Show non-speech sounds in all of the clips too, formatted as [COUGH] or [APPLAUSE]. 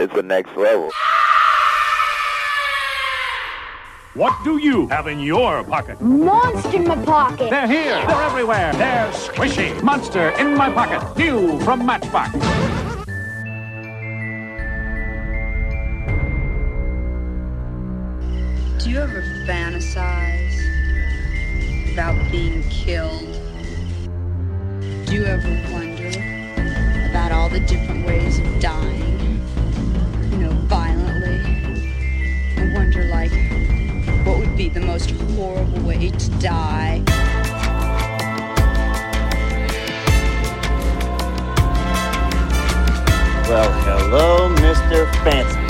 It's the next level. What do you have in your pocket? Monster in my pocket. They're here. They're everywhere. They're squishy. Monster in my pocket. New from Matchbox. About being killed? Do you ever wonder about all the different ways of dying? You know, violently? I wonder, like, what would be the most horrible way to die? Well, hello, Mr. Fancy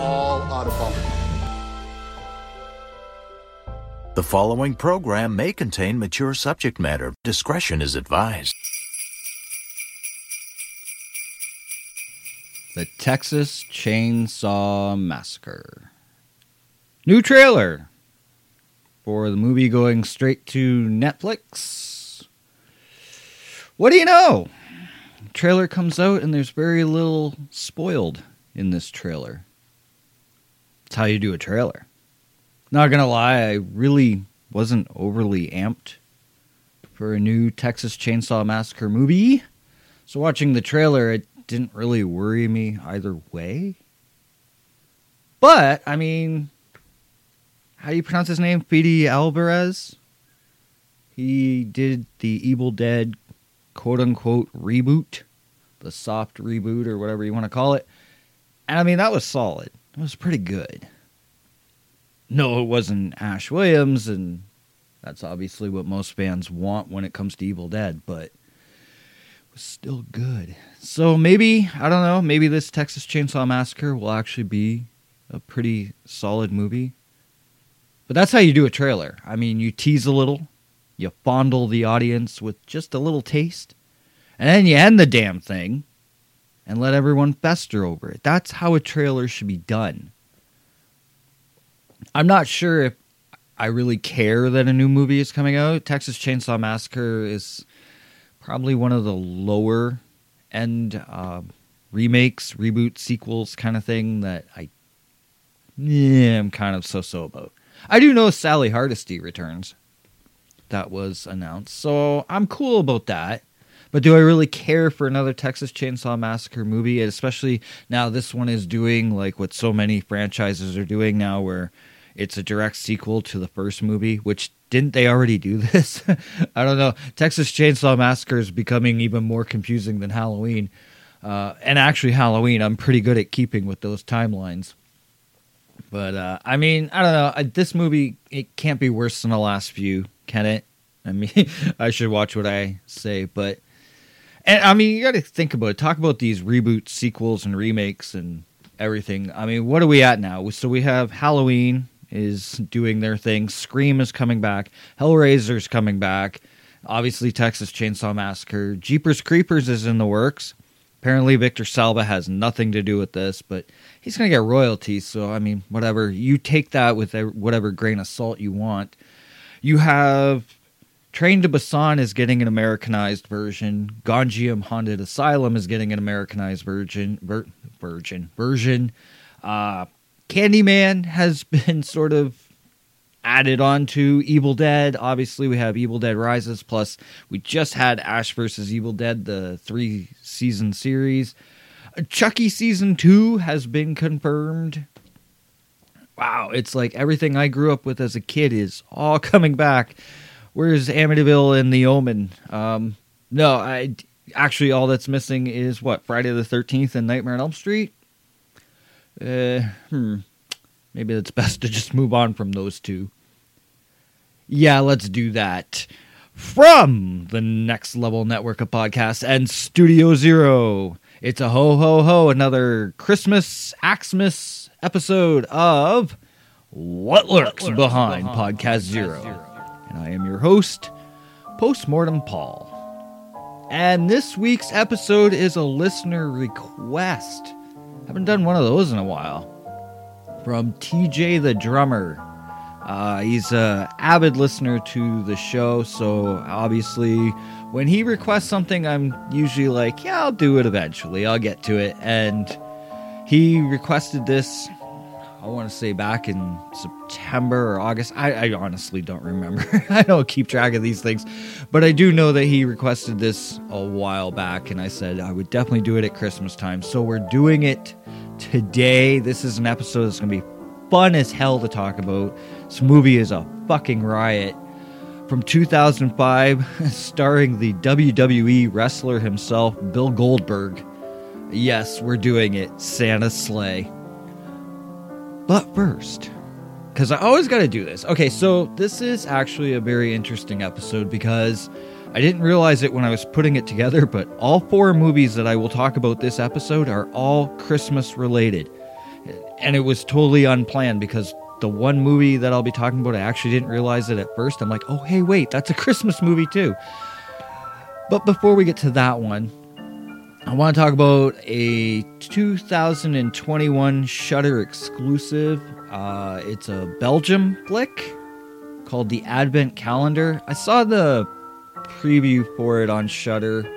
all out. The following program may contain mature subject matter. Discretion is advised. The Texas Chainsaw Massacre. New trailer for the movie going straight to Netflix. What do you know? Trailer comes out and there's very little spoiled in this trailer. It's how you do a trailer. Not gonna lie, I really wasn't overly amped for a new Texas Chainsaw Massacre movie. So watching the trailer, it didn't really worry me either way. But, I mean, how do you pronounce his name? Fede Alvarez? He did the Evil Dead quote unquote reboot, the soft reboot or whatever you want to call it. And I mean, that was solid. It was pretty good. No, it wasn't Ash Williams, and that's obviously what most fans want when it comes to Evil Dead, but it was still good. So maybe, I don't know, maybe this Texas Chainsaw Massacre will actually be a pretty solid movie. But that's how you do a trailer. I mean, you tease a little, you fondle the audience with just a little taste, and then you end the damn thing and let everyone fester over it. That's how a trailer should be done. I'm not sure if I really care that a new movie is coming out. Texas Chainsaw Massacre is probably one of the lower end uh, remakes, reboot, sequels kind of thing that I yeah, I'm kind of so so about. I do know Sally Hardesty returns. That was announced. So I'm cool about that. But do I really care for another Texas Chainsaw Massacre movie? Especially now this one is doing like what so many franchises are doing now where it's a direct sequel to the first movie, which didn't they already do this? [LAUGHS] I don't know. Texas Chainsaw Massacre is becoming even more confusing than Halloween. Uh, and actually, Halloween, I'm pretty good at keeping with those timelines. But uh, I mean, I don't know. I, this movie it can't be worse than the last few, can it? I mean, [LAUGHS] I should watch what I say, but and I mean, you got to think about it. Talk about these reboots, sequels, and remakes, and everything. I mean, what are we at now? So we have Halloween is doing their thing. Scream is coming back. Hellraiser's coming back. Obviously, Texas Chainsaw Massacre. Jeepers Creepers is in the works. Apparently, Victor Salva has nothing to do with this, but he's going to get royalties. So, I mean, whatever. You take that with whatever grain of salt you want. You have Train to Busan is getting an Americanized version. Gonjiam Haunted Asylum is getting an Americanized version. Ver, virgin version. Uh, Candyman has [LAUGHS] been sort of added on to Evil Dead. Obviously, we have Evil Dead Rises. Plus, we just had Ash versus Evil Dead, the three season series. Chucky season two has been confirmed. Wow, it's like everything I grew up with as a kid is all [LAUGHS] coming back. Where's Amityville and The Omen? Um, no, I actually all that's missing is what Friday the Thirteenth and Nightmare on Elm Street. Uh, hmm. Maybe it's best to just move on from those two. Yeah, let's do that. From the Next Level Network of Podcasts and Studio Zero, it's a ho ho ho, another Christmas Axmas episode of What Lurks Behind Podcast Zero. And I am your host, Postmortem Paul. And this week's episode is a listener request. Haven't done one of those in a while. From TJ the Drummer. Uh, he's a avid listener to the show, so obviously when he requests something, I'm usually like, yeah, I'll do it eventually. I'll get to it. And he requested this, I want to say back in September or August. I, I honestly don't remember. [LAUGHS] I don't keep track of these things. But I do know that he requested this a while back, and I said I would definitely do it at Christmas time. So we're doing it today. This is an episode that's going to be fun as hell to talk about. This movie is a fucking riot. From 2005, [LAUGHS] starring the WWE wrestler himself, Bill Goldberg. Yes, we're doing it. Santa Slay. But first, because I always got to do this. Okay, so this is actually a very interesting episode because I didn't realize it when I was putting it together, but all four movies that I will talk about this episode are all Christmas related. And it was totally unplanned because the one movie that I'll be talking about, I actually didn't realize it at first. I'm like, oh, hey, wait, that's a [LAUGHS] Christmas movie too. But before we get to that one, I want to talk about a 2021 Shudder exclusive. Uh, it's a Belgium flick called The Advent Calendar. I saw the preview for it on Shudder.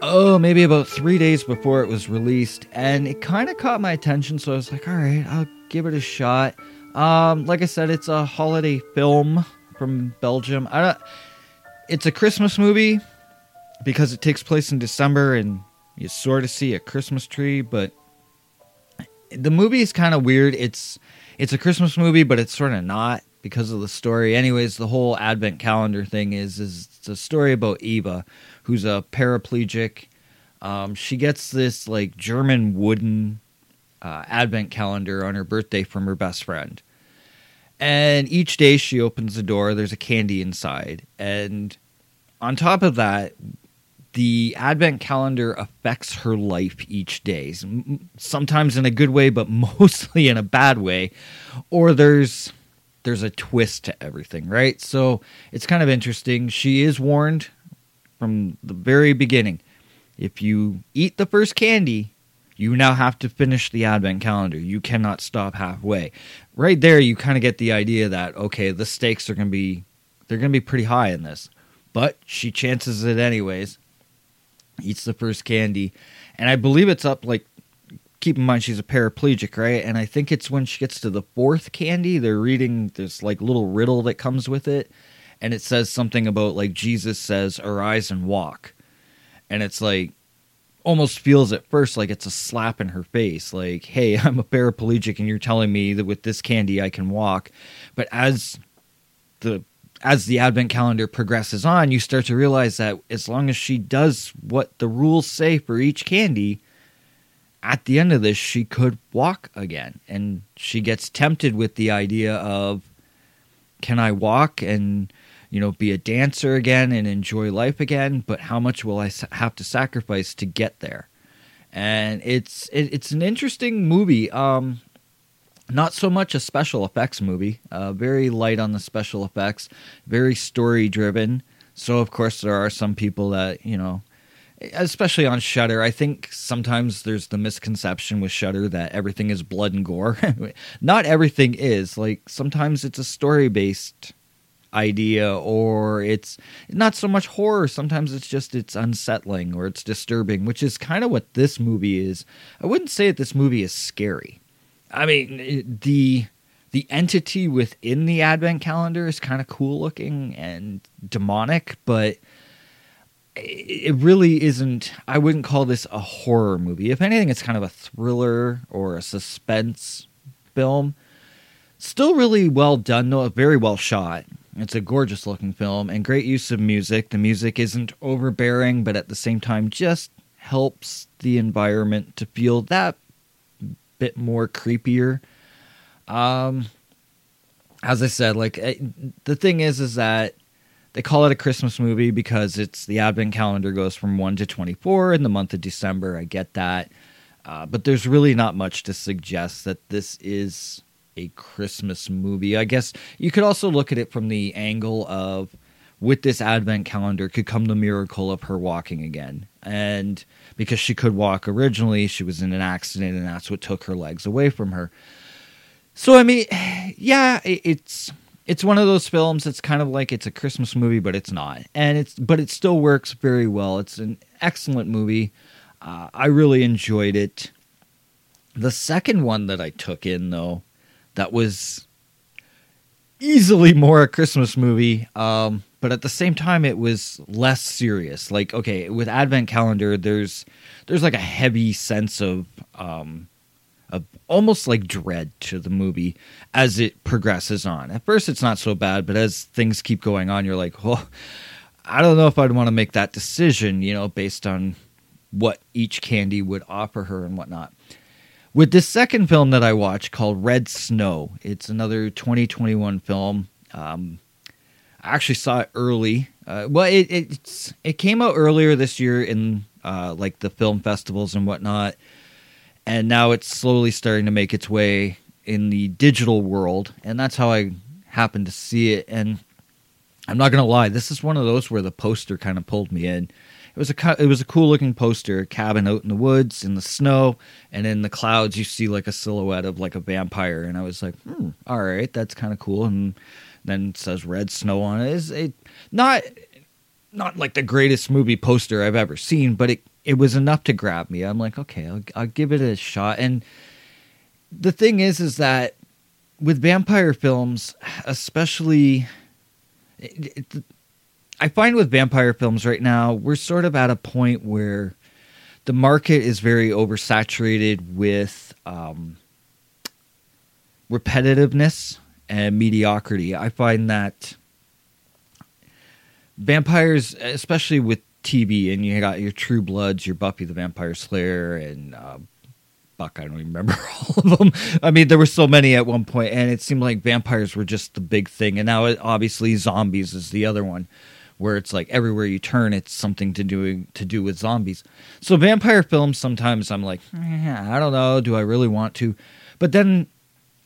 Oh, maybe about three days before it was released, and it kind of caught my attention. So I was like, "All right, I'll give it a shot." Um, like I said, it's a holiday film from Belgium. I don't. It's a Christmas movie because it takes place in December, and you sort of see a Christmas tree. But the movie is kind of weird. It's it's a Christmas movie, but it's sort of not because of the story. Anyways, the whole Advent calendar thing is is it's a story about Eva, who's a paraplegic. Um, she gets this like German wooden uh, Advent calendar on her birthday from her best friend. And each day she opens the door, there's a candy inside. And on top of that, the Advent calendar affects her life each day. Sometimes in a good way, but [LAUGHS] mostly in a bad way. Or there's there's a twist to everything, right? So it's kind of interesting. She is warned from the very beginning. If you eat the first candy, you now have to finish the advent calendar. You cannot stop halfway. Right there you kind of get the idea that okay, the stakes are going to be they're going to be pretty high in this. But she chances it anyways. Eats the first candy, and I believe it's up like keep in mind she's a paraplegic, right? And I think it's when she gets to the fourth candy, they're reading this like little riddle that comes with it, and it says something about like Jesus says, "Arise and walk," and it's like almost feels at first like it's a slap in her face, like, "Hey, [LAUGHS] I'm a paraplegic, and you're telling me that with this candy I can walk," but as the as the advent calendar progresses on, you start to realize that as long as she does what the rules say for each candy, at the end of this, she could walk again. And she gets tempted with the idea of, can I walk and, you know, be a dancer again and enjoy life again? But how much will I have to sacrifice to get there? And it's it, it's an interesting movie. Um, not so much a special effects movie. Uh, very light on the special effects. Very story driven. So of course there are some people that you know especially on Shudder. I think sometimes there's the misconception with Shudder that everything is blood and gore. [LAUGHS] Not everything is. Like sometimes it's a story based idea or it's not so much horror sometimes it's just it's unsettling or it's disturbing which is kind of what this movie is i wouldn't say that this movie is scary i mean the the entity within the advent calendar is kind of cool looking and demonic but it really isn't i wouldn't call this a horror movie. If anything it's kind of a thriller or a suspense film. Still really well done though very well shot. It's a gorgeous looking film and great use of music. The music isn't overbearing but at the same time just helps the environment to feel that bit more creepier um as i said like the thing is is that they call it a Christmas movie because it's the advent calendar goes from 1 to 24 in the month of December. I get that. Uh, but there's really not much to suggest that this is a Christmas movie. I guess you could also look at it from the angle of with this advent calendar could come the miracle of her walking again. And because she could walk originally, she was in an accident and that's what took her legs away from her. So I mean, [SIGHS] yeah, it's it's one of those films that's kind of like it's a Christmas movie, but it's not, and it's but it still works very well. It's an excellent movie. Uh, I really enjoyed it. The second one that I took in though, that was easily more a Christmas movie, um, but at the same time it was less serious. Like okay, with Advent Calendar, there's there's like a heavy sense of um, of almost like dread to the movie as it progresses on. At first, it's not so bad, but as things keep going on, you're like, well, I don't know if I'd want to make that decision, you know, based on what each candy would offer her and whatnot. With this second film that I watched called Red Snow, it's another 2021 film. Um, I actually saw it early. Uh, well, it, it's it came out earlier this year in uh, like the film festivals and whatnot. And now it's slowly starting to make its way in the digital world. And that's how i happened to see it. And i'm not gonna lie this is one of those where the poster kind of pulled me in. It was a it was a cool looking poster cabin out in the woods in the snow and in the clouds you see like a silhouette of like a vampire. And i was like hmm, all right that's kind of cool. And then says red snow on it is it not not like the greatest movie poster i've ever seen but it it was enough to grab me. I'm like, okay, I'll, I'll give it a shot. And the thing is, is that with vampire films, especially, it, it, I find with vampire films right now, we're sort of at a point where the market is very oversaturated with um, repetitiveness and mediocrity. I find that vampires, especially with TV, and you got your True Bloods, your Buffy the Vampire Slayer, and uh, Buck. I don't remember [LAUGHS] all of them. I mean, there were so many at one point, and it seemed like vampires were just the big thing. And now, obviously, zombies is the other one, where it's like everywhere you turn, it's something to do to do with zombies. So vampire films, sometimes I'm like, eh, I don't know, do I really want to? But then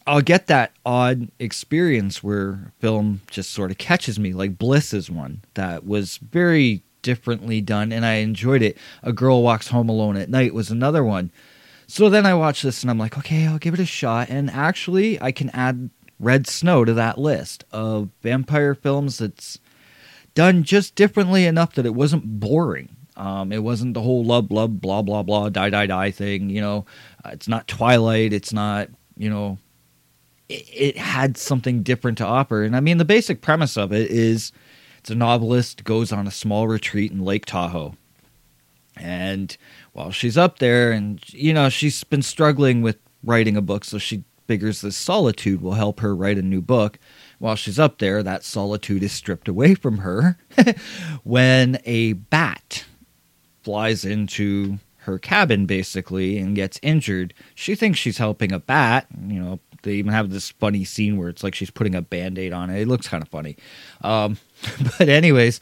I'll get that odd experience where film just sort of catches me. Like Bliss is one that was very differently done and I enjoyed it. A Girl Walks Home Alone at Night was another one. So then I watched this and I'm like, okay, I'll give it a shot. And actually, I can add Red Snow to that list of vampire films that's done just differently enough that it wasn't boring. Um, it wasn't the whole love, love, blah, blah, blah, die, die, die thing. You know, uh, it's not Twilight. It's not, you know, it, it had something different to offer. And I mean, the basic premise of it is it's a novelist goes on a small retreat in Lake Tahoe. And while she's up there, and you know, she's been struggling with writing a book, so she figures this solitude will help her write a new book. While she's up there, that solitude is stripped away from her [LAUGHS] when a bat flies into her cabin basically and gets injured. She thinks she's helping a bat, you know, they even have this funny scene where it's like she's putting a band-aid on it. It looks kind of funny. Um, [LAUGHS] but anyways,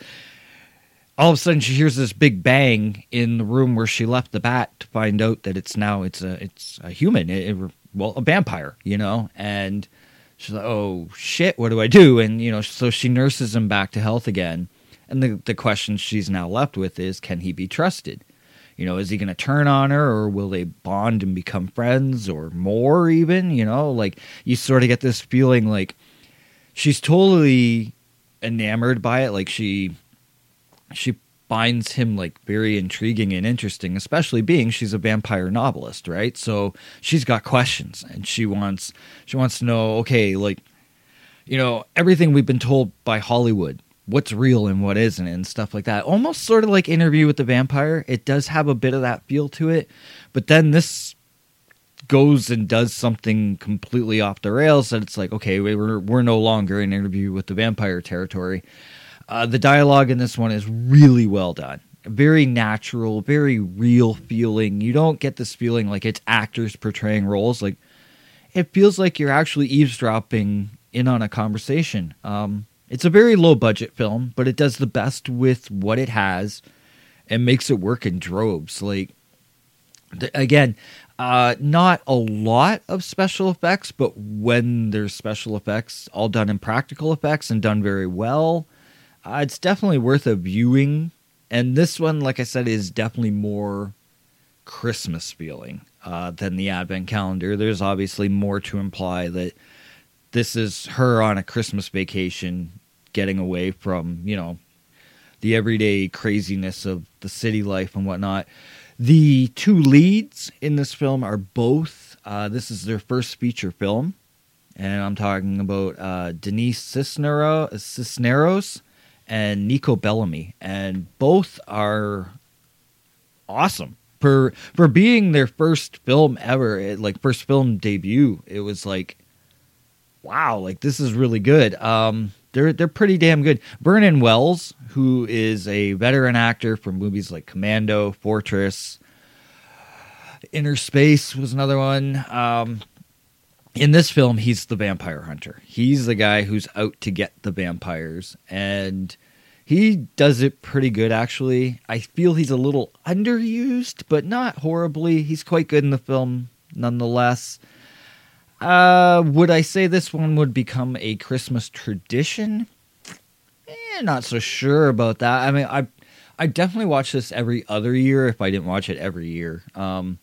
all of a sudden she hears this big bang in the room where she left the bat to find out that it's now it's a it's a human, it, it, well, a vampire, you know, and she's like, "Oh shit, what do I do?" And you know, so she nurses him back to health again. And the the question she's now left with is, can he be trusted? You know, is he going to turn on her or will they bond and become friends or more even, you know, like you sort of get this feeling like she's totally enamored by it. Like she she finds him like very intriguing and interesting especially being she's a vampire novelist right? So she's got questions and she wants she wants to know okay like you know everything we've been told by hollywood what's real and what isn't and stuff like that. Almost sort of like Interview with the Vampire. It does have a bit of that feel to it, but then this goes and does something completely off the rails that it's like, okay, we're we're no longer in Interview with the Vampire territory. Uh, the dialogue in this one is really well done. Very natural, very real feeling. You don't get this feeling like it's actors portraying roles. Like it feels like you're actually eavesdropping in on a conversation. Um, It's a very low budget film, but it does the best with what it has and makes it work in droves. Like, again, uh, not a lot of special effects, but when there's special effects, all done in practical effects and done very well, uh, it's definitely worth a viewing. And this one, like I said, is definitely more Christmas feeling uh, than the Advent calendar. There's obviously more to imply that this is her on a Christmas vacation, getting away from you know the everyday craziness of the city life and whatnot. The two leads in this film are both. Uh, this is their first feature film, and I'm talking about uh, Dennice Cisnero, Cisneros and Nico Bellamy, and both are awesome for for being their first film ever, it, like first film debut. It was like, wow, like this is really good. Um, they're they're pretty damn good. Vernon Wells, who is a veteran actor from movies like Commando, Fortress, Innerspace was another one. Um, in this film, he's the vampire hunter. He's the guy who's out to get the vampires, and he does it pretty good, actually. I feel he's a little underused, but not horribly. He's quite good in the film, nonetheless. Uh, would I say this one would become a Christmas tradition? Eh, not so sure about that. I mean, I I definitely watch this every other year if I didn't watch it every year. Um,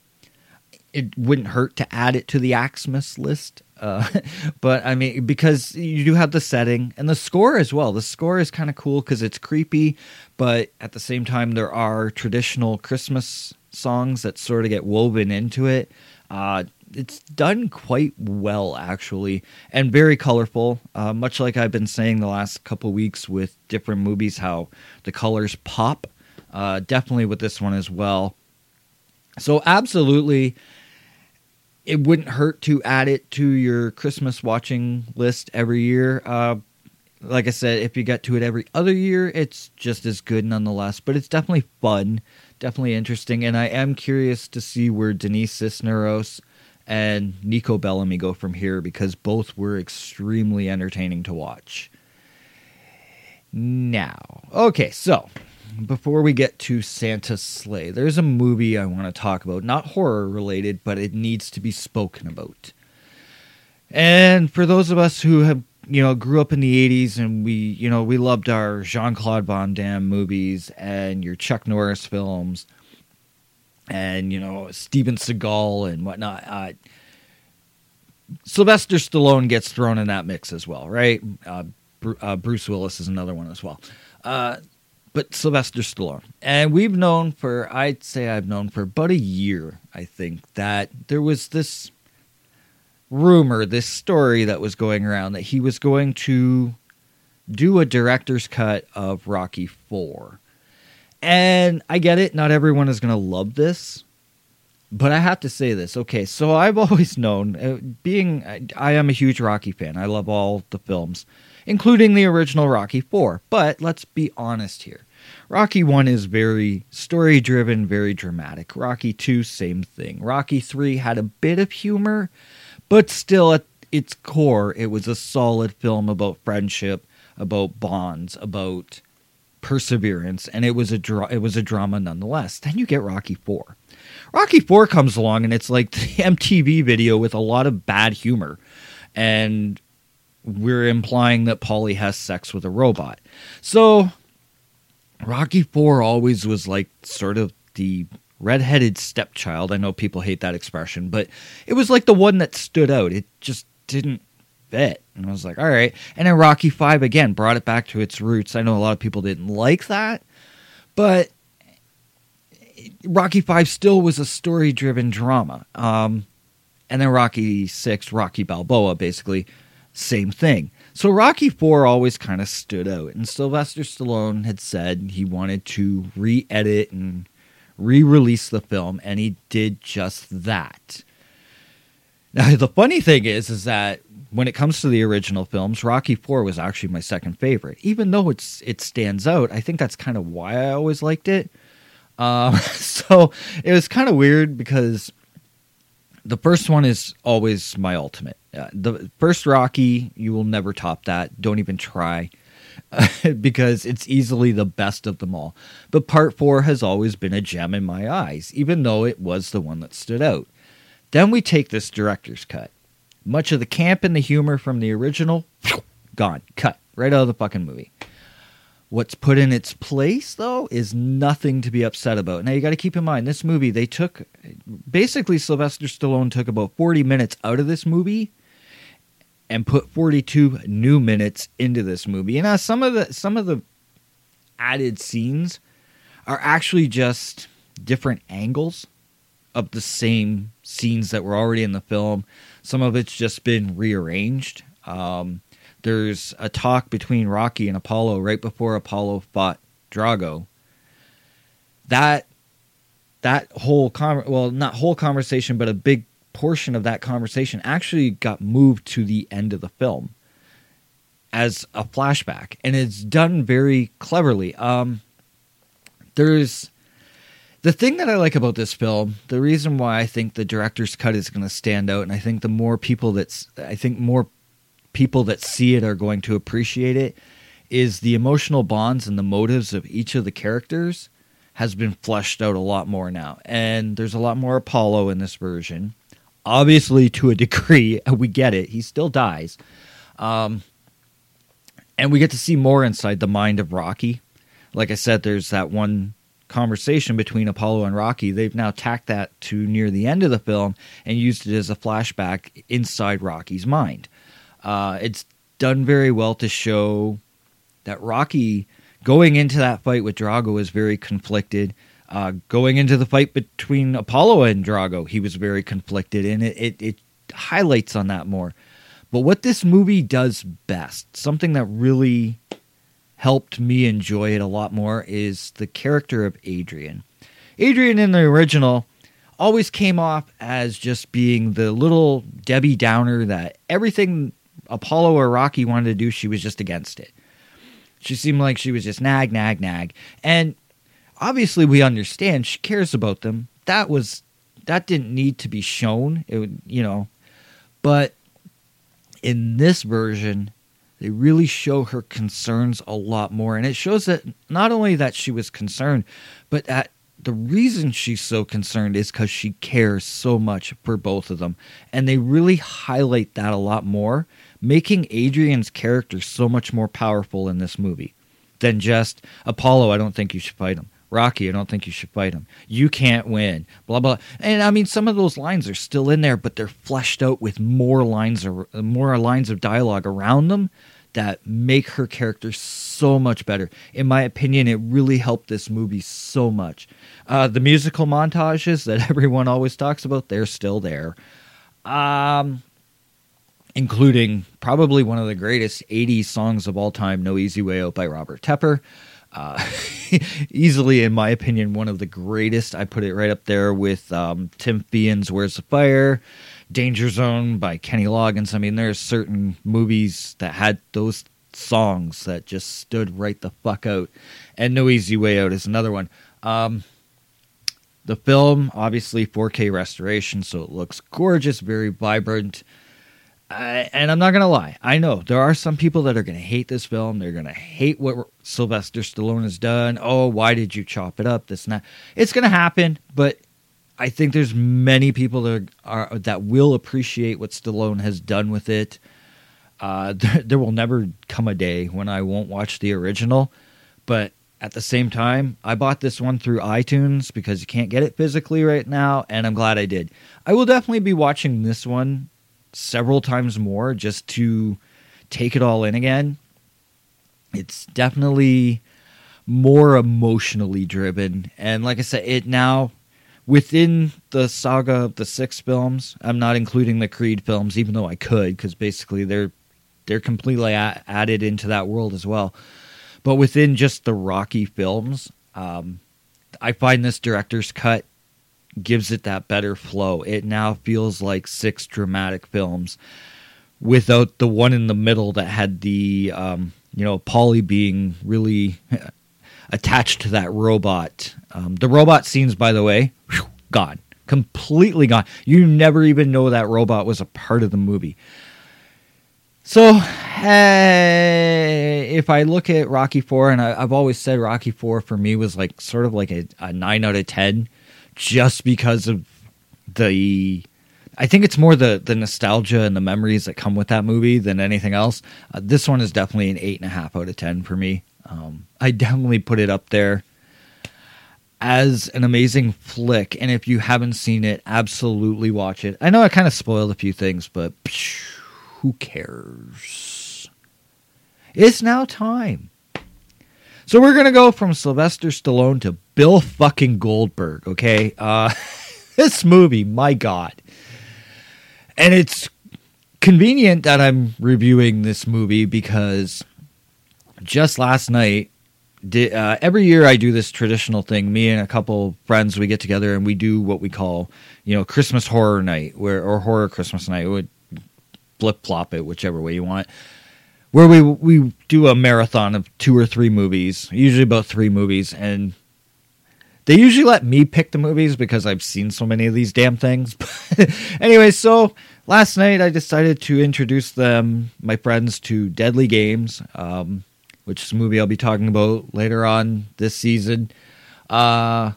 it wouldn't hurt to add it to the Axmas list. Uh, [LAUGHS] but I mean, because you do have the setting and the score as well. The score is kind of cool because it's creepy, but at the same time, there are traditional Christmas songs that sort of get woven into it. Uh, it's done quite well, actually, and very colorful. Uh, much like I've been saying the last couple weeks with different movies, how the colors pop. Uh, definitely with this one as well. So, absolutely it wouldn't hurt to add it to your Christmas watching list every year. Uh, like I said, if you get to it every other year, it's just as good nonetheless. But it's definitely fun, definitely interesting, and I am curious to see where Dennice Cisneros and Nico Bellamy go from here because both were extremely entertaining to watch. Now, okay, so before we get to Santa's Slay, there's a movie I want to talk about. Not horror related, but it needs to be spoken about. And for those of us who have, you know, grew up in the 80s and we, you know, we loved our Jean Claude Van Damme movies and your Chuck Norris films and, you know, Steven Seagal and whatnot. Uh, Sylvester Stallone gets thrown in that mix as well, right? Uh, uh, Bruce Willis is another one as well. Uh, but Sylvester Stallone. And we've known for, I'd say I've known for about a year, I think, that there was this rumor, this story that was going around that he was going to do a director's cut of Rocky 4. And I get it, not everyone is going to love this. But I have to say this. Okay, so I've [LAUGHS] always known, uh, being, I am a huge Rocky fan. I love all the films including the original Rocky 4. But let's be honest here. Rocky 1 is very story driven, very dramatic. Rocky 2, same thing. Rocky 3 had a bit of humor, but still at its core, it was a solid film about friendship, about bonds, about perseverance, and it was a dra- it was a drama nonetheless. Then you get Rocky 4. Rocky 4 comes along and it's like [LAUGHS] the MTV video with a lot of bad humor. And we're implying that Paulie has sex with a robot. So Rocky 4 always was like sort of the redheaded stepchild. I know people hate that expression, but it was like the one that stood out. It just didn't fit. And I was like, all right. And then Rocky 5 again brought it back to its roots. I know a lot of people didn't like that, but Rocky 5 still was a story driven drama. Um, and then Rocky 6, Rocky Balboa, basically same thing. So Rocky 4 always kind of stood out, and Sylvester Stallone had said he wanted to re edit and re release the film, and he did just that. Now, the funny thing is, is that when it comes to the original films, Rocky 4 was actually my second favorite. Even though it's it stands out, I think that's kind of why I always liked it. Uh, [LAUGHS] so it was kind of weird because the first one is always my ultimate. Uh, the first Rocky, you will never top that. Don't even try. [LAUGHS] because it's easily the best of them all. But part four has always been a gem in my eyes, even though it was the one that stood out. Then we take this director's cut. Much of the camp and the humor from the original, gone, cut, right out of the fucking movie. What's put in its place, though, is nothing to be upset about. Now, you got to keep in mind, this movie, they took basically Sylvester Stallone took about 40 minutes out of this movie and put 42 new minutes into this movie. And now some of the some of the added scenes are actually just different angles of the same scenes that were already in the film. Some of it's just been rearranged. Um, there's a talk between Rocky and Apollo right before Apollo fought Drago. That that whole con- well, not whole conversation, but a big portion of that conversation actually got moved to the end of the film as a flashback, and it's done very cleverly. Um, there's the thing that I like about this film, the reason why I think the director's cut is going to stand out, and I think the more people that's, I think more people that see it are going to appreciate it, is the emotional bonds and the motives of each of the characters has been fleshed out a lot more now, and there's a lot more Apollo in this version. Obviously, to a degree, [LAUGHS] we get it. He still dies, um, and we get to see more inside the mind of Rocky. Like I said, there's that one conversation between Apollo and Rocky. They've now tacked that to near the end of the film and used it as a flashback inside Rocky's mind. Uh, it's done very well to show that Rocky going into that fight with Drago is very conflicted. Uh, going into the fight between Apollo and Drago, he was very conflicted, and it, it, it highlights on that more. But what this movie does best, something that really helped me enjoy it a lot more is the character of Adrian. Adrian in the original always came off as just being the little Debbie Downer that everything Apollo or Rocky wanted to do, she was just against it. She seemed like she was just nag, nag, nag. And obviously we understand she cares about them. That was that didn't need to be shown. It would, you know. But in this version, they really show her concerns a lot more. And it shows that not only that she was concerned but that the reason she's so concerned is because she cares so much for both of them. And they really highlight that a lot more making adrian's character so much more powerful in this movie than just apollo i don't think you should fight him rocky i don't think you should fight him you can't win blah blah and i mean some of those lines are still in there but they're fleshed out with more lines or more lines of dialogue around them that make her character so much better. In my opinion, it really helped this movie so much. Uh, the musical montages that [LAUGHS] everyone always talks about, they're still there. Um, including probably one of the greatest 80s songs of all time, No Easy Way Out by Robert Tepper. Uh, [LAUGHS] easily, in my opinion, one of the greatest. I put it right up there with um, Tim Feehan's Where's the Fire, Danger Zone by Kenny Loggins. I mean, there's certain movies that had those songs that just stood right the fuck out. And No Easy Way Out is another one. Um, the film, obviously 4K restoration, so it looks gorgeous, very vibrant. Uh, and I'm not to lie. I know there are some people that are to hate this film. They're to hate what Sylvester Stallone has done. Oh, why did you chop it up? This and that. It's to happen, but I think there's many people that are, are that will appreciate what Stallone has done with it. Uh, [LAUGHS] there, there will never come a day when I won't watch the original, but at the same time, I bought this one through iTunes because you can't get it physically right now, and I'm glad I did. I will definitely be watching this one several times more just to take it all in again. It's definitely more emotionally driven, and like I said, it now within the saga of the six films. I'm not including the Creed films, even though I could, because basically they're they're completely a- added into that world as well. But within just the Rocky films, um, I find this director's cut gives it that better flow. It now feels like six dramatic films without the one in the middle that had the um, you know Paulie being really [LAUGHS] attached to that robot. Um, the robot scenes, by the way, whew, gone, completely gone. You never even know that robot was a part of the movie. So, eh, if I look at Rocky Four, and I, I've always said Rocky Four for me was like sort of like a, a nine out of ten, just because of the. I think it's more the the nostalgia and the memories that come with that movie than anything else. Uh, this one is definitely an eight and a half out of ten for me. Um, I definitely put it up there as an amazing flick. And if you haven't seen it, absolutely watch it. I know I kind of spoiled a few things, but who cares? It's now time. So we're gonna go from Sylvester Stallone to Bill fucking Goldberg. Okay, uh, [LAUGHS] this movie, my god, and it's convenient that I'm reviewing this movie because just last night di- uh, every year I do this traditional thing. Me and a couple friends we get together and we do what we call you know Christmas horror night, where or horror Christmas night. It would flip flop it whichever way you want. Where we we do a marathon of two or three movies, usually about three movies, and they usually let me pick the movies because I've seen so many of these damn things. [LAUGHS] anyway, so last night I decided to introduce them, my friends, to Deadly Games. Um, which is a movie I'll be talking about later on this season. Uh,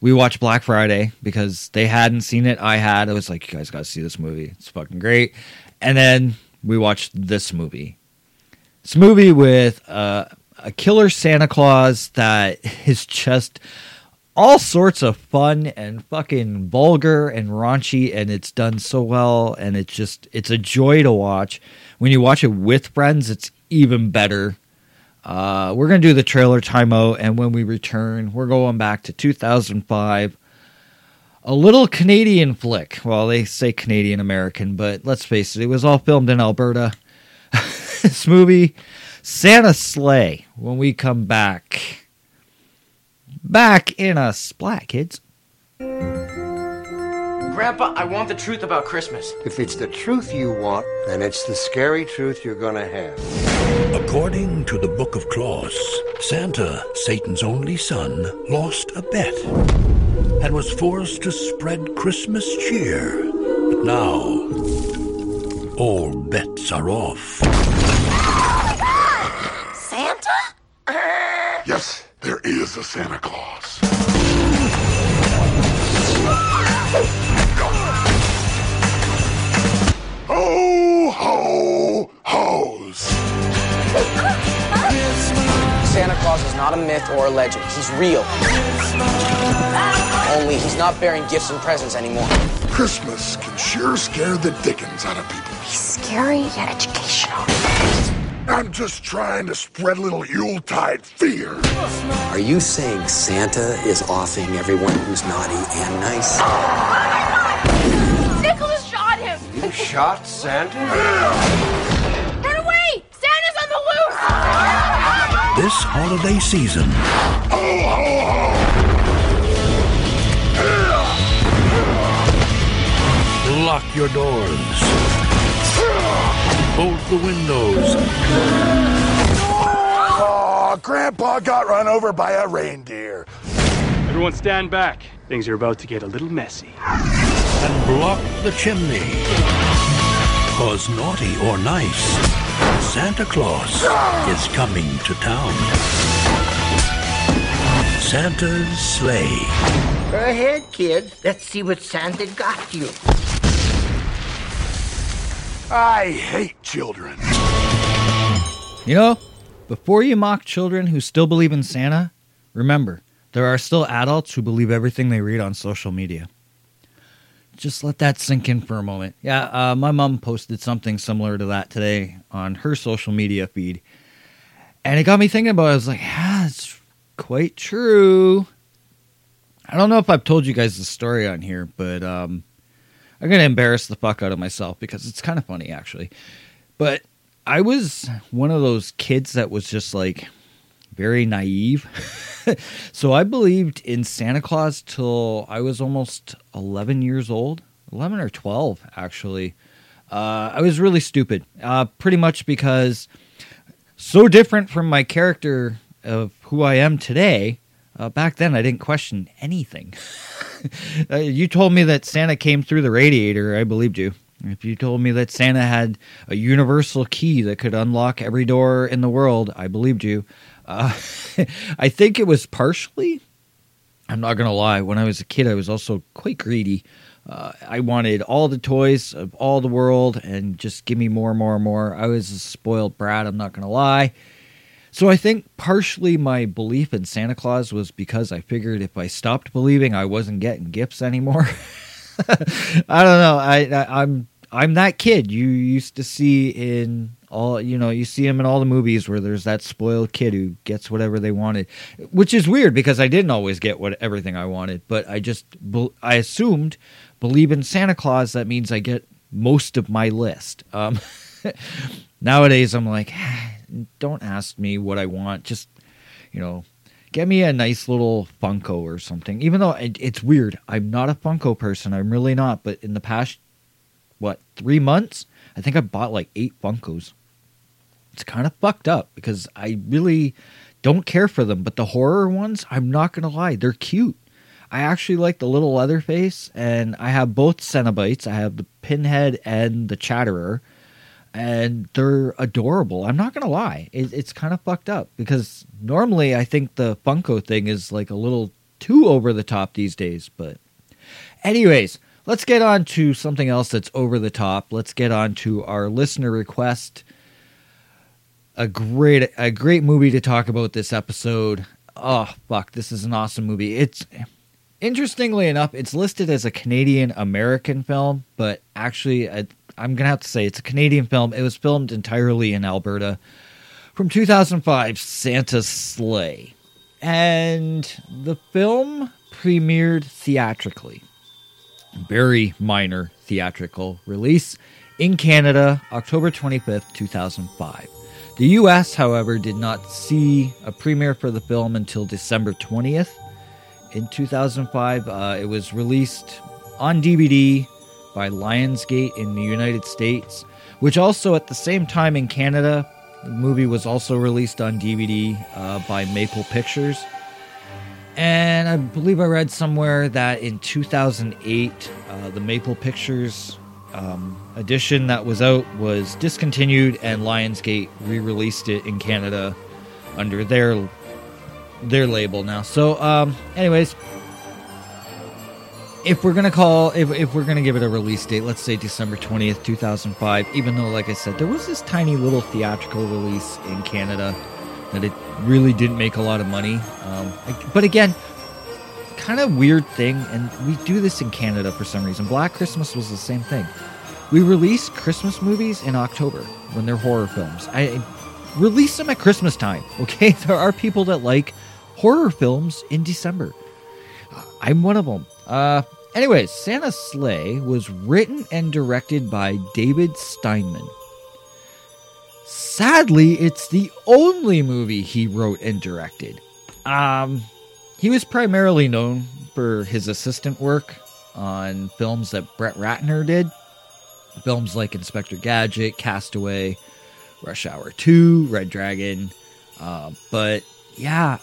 we watched Black Friday because they hadn't seen it. I had. I was like, you guys got to see this movie. It's fucking great. And then we watched this movie. It's a movie with uh, a killer Santa Claus that [LAUGHS] is just all sorts of fun and fucking vulgar and raunchy and it's done so well and it's just it's a joy to watch when you watch it with friends it's even better uh, we're to do the trailer timeout, and when we return, we're going back to 2005. A little Canadian flick. Well, they say Canadian American, but let's face it, it was all filmed in Alberta. This movie, Santa Slay, when we come back. Back in a splat, kids. Grandpa, I want the truth about Christmas. If it's the truth you want, then it's the scary truth you're gonna have. According to the Book of Claus, Santa, Satan's only son, lost a bet and was forced to spread Christmas cheer. But now, all bets are off. Santa? Uh. Yes, there is a Santa Claus. Ho, ho, hoes. Santa Claus is not a myth or a legend. He's real. Only he's not bearing gifts and presents anymore. Christmas can sure scare the dickens out of people. He's scary yet educational. I'm just trying to spread a little Yuletide fear. Are you saying Santa is offing everyone who's naughty and nice? Oh Nicholas shot him! You shot Santa? Run away! Santa's on the loose! This holiday season, Ho, ho, ho. Your doors, bolt the windows, Aw, Grandpa got run over by a reindeer. Everyone stand back. Things are about to get a little messy. and block the chimney. Cause naughty or nice, Santa Claus is coming to town. Santa's Slay. Go ahead, kid. Let's see what Santa got you. I hate children. You know, before you mock children who still believe in Santa, remember, there are still adults who believe everything they read on social media. Just let that sink in for a moment. Yeah, uh, my mom posted something similar to that today on her social media feed. And it got me thinking about it. I was like, yeah, it's quite true. I don't know if I've told you guys the story on here, but um, I'm going to embarrass the fuck out of myself because it's kind of funny, actually. But I was one of those kids that was just like very naive. [LAUGHS] so I believed in Santa Claus till I was almost 11 years old, 11 or 12 actually. Uh, I was really stupid, uh, pretty much because so different from my character of who I am today. Uh, back then, I didn't question anything. [LAUGHS] [LAUGHS] uh, you told me that Santa came through the radiator. I believed you. If you told me that Santa had a universal key that could unlock every door in the world, I believed you. Uh, [LAUGHS] I think it was partially. I'm not going to lie. When I was a kid, I was also quite greedy. Uh, I wanted all the toys of all the world and just give me more and more and more. I was a spoiled brat, I'm not going to lie. So I think partially my belief in Santa Claus was because I figured if I stopped believing, I wasn't getting gifts anymore. [LAUGHS] I don't know. I, I I'm I'm that kid you used to see in all you know you see him in all the movies where there's that spoiled kid who gets whatever they wanted which is weird because i didn't always get what everything i wanted but i just i assumed believe in santa claus that means i get most of my list um, [LAUGHS] nowadays i'm like [SIGHS] don't ask me what i want just you know get me a nice little funko or something even though it, it's weird i'm not a funko person i'm really not but in the past what three months i think i bought like eight funkos it's kind of fucked up because I really don't care for them. But the horror ones, I'm not gonna lie, they're cute. I actually like the little Leatherface, and I have both Cenobites. I have the Pinhead and the Chatterer, and they're adorable. I'm not gonna lie, it, it's kind of fucked up because normally I think the Funko thing is like a little too over the top these days. But, anyways, let's get on to something else that's over the top. Let's get on to our listener request a great a great movie to talk about this episode. Oh fuck, this is an awesome movie. It's interestingly enough, it's listed as a Canadian American film, but actually I, I'm gonna have to say it's a Canadian film. It was filmed entirely in Alberta from 2005, Santa's Slay, and the film premiered theatrically. Very minor theatrical release in Canada, October 25th, 2005. The US, however, did not see a premiere for the film until December 20th. In 2005, uh, it was released on DVD by Lionsgate in the United States, which also at the same time in Canada, the movie was also released on DVD uh, by Maple Pictures. And I believe I read somewhere that in 2008, uh, the Maple Pictures um, edition that was out was discontinued, and Lionsgate re-released it in Canada under their their label now. So, um, anyways, if we're gonna call if, if we're gonna give it a release date, let's say December twentieth, two thousand five. Even though, like I said, there was this tiny little theatrical release in Canada that it really didn't make a lot of money. Um, but again, kind of weird thing, and we do this in Canada for some reason. Black Christmas was the same thing. We release Christmas movies in October when they're horror films. I release them at Christmas time, [LAUGHS] okay? There are people that like horror films in December. I'm one of them. Uh, anyways, Santa's Slay was written and directed by David Steiman. Sadly, it's the only movie he wrote and directed. Um, he was primarily known for his assistant work on films that Brett Ratner did. Films like Inspector Gadget, Castaway, Rush Hour 2, Red Dragon. Uh, but yeah,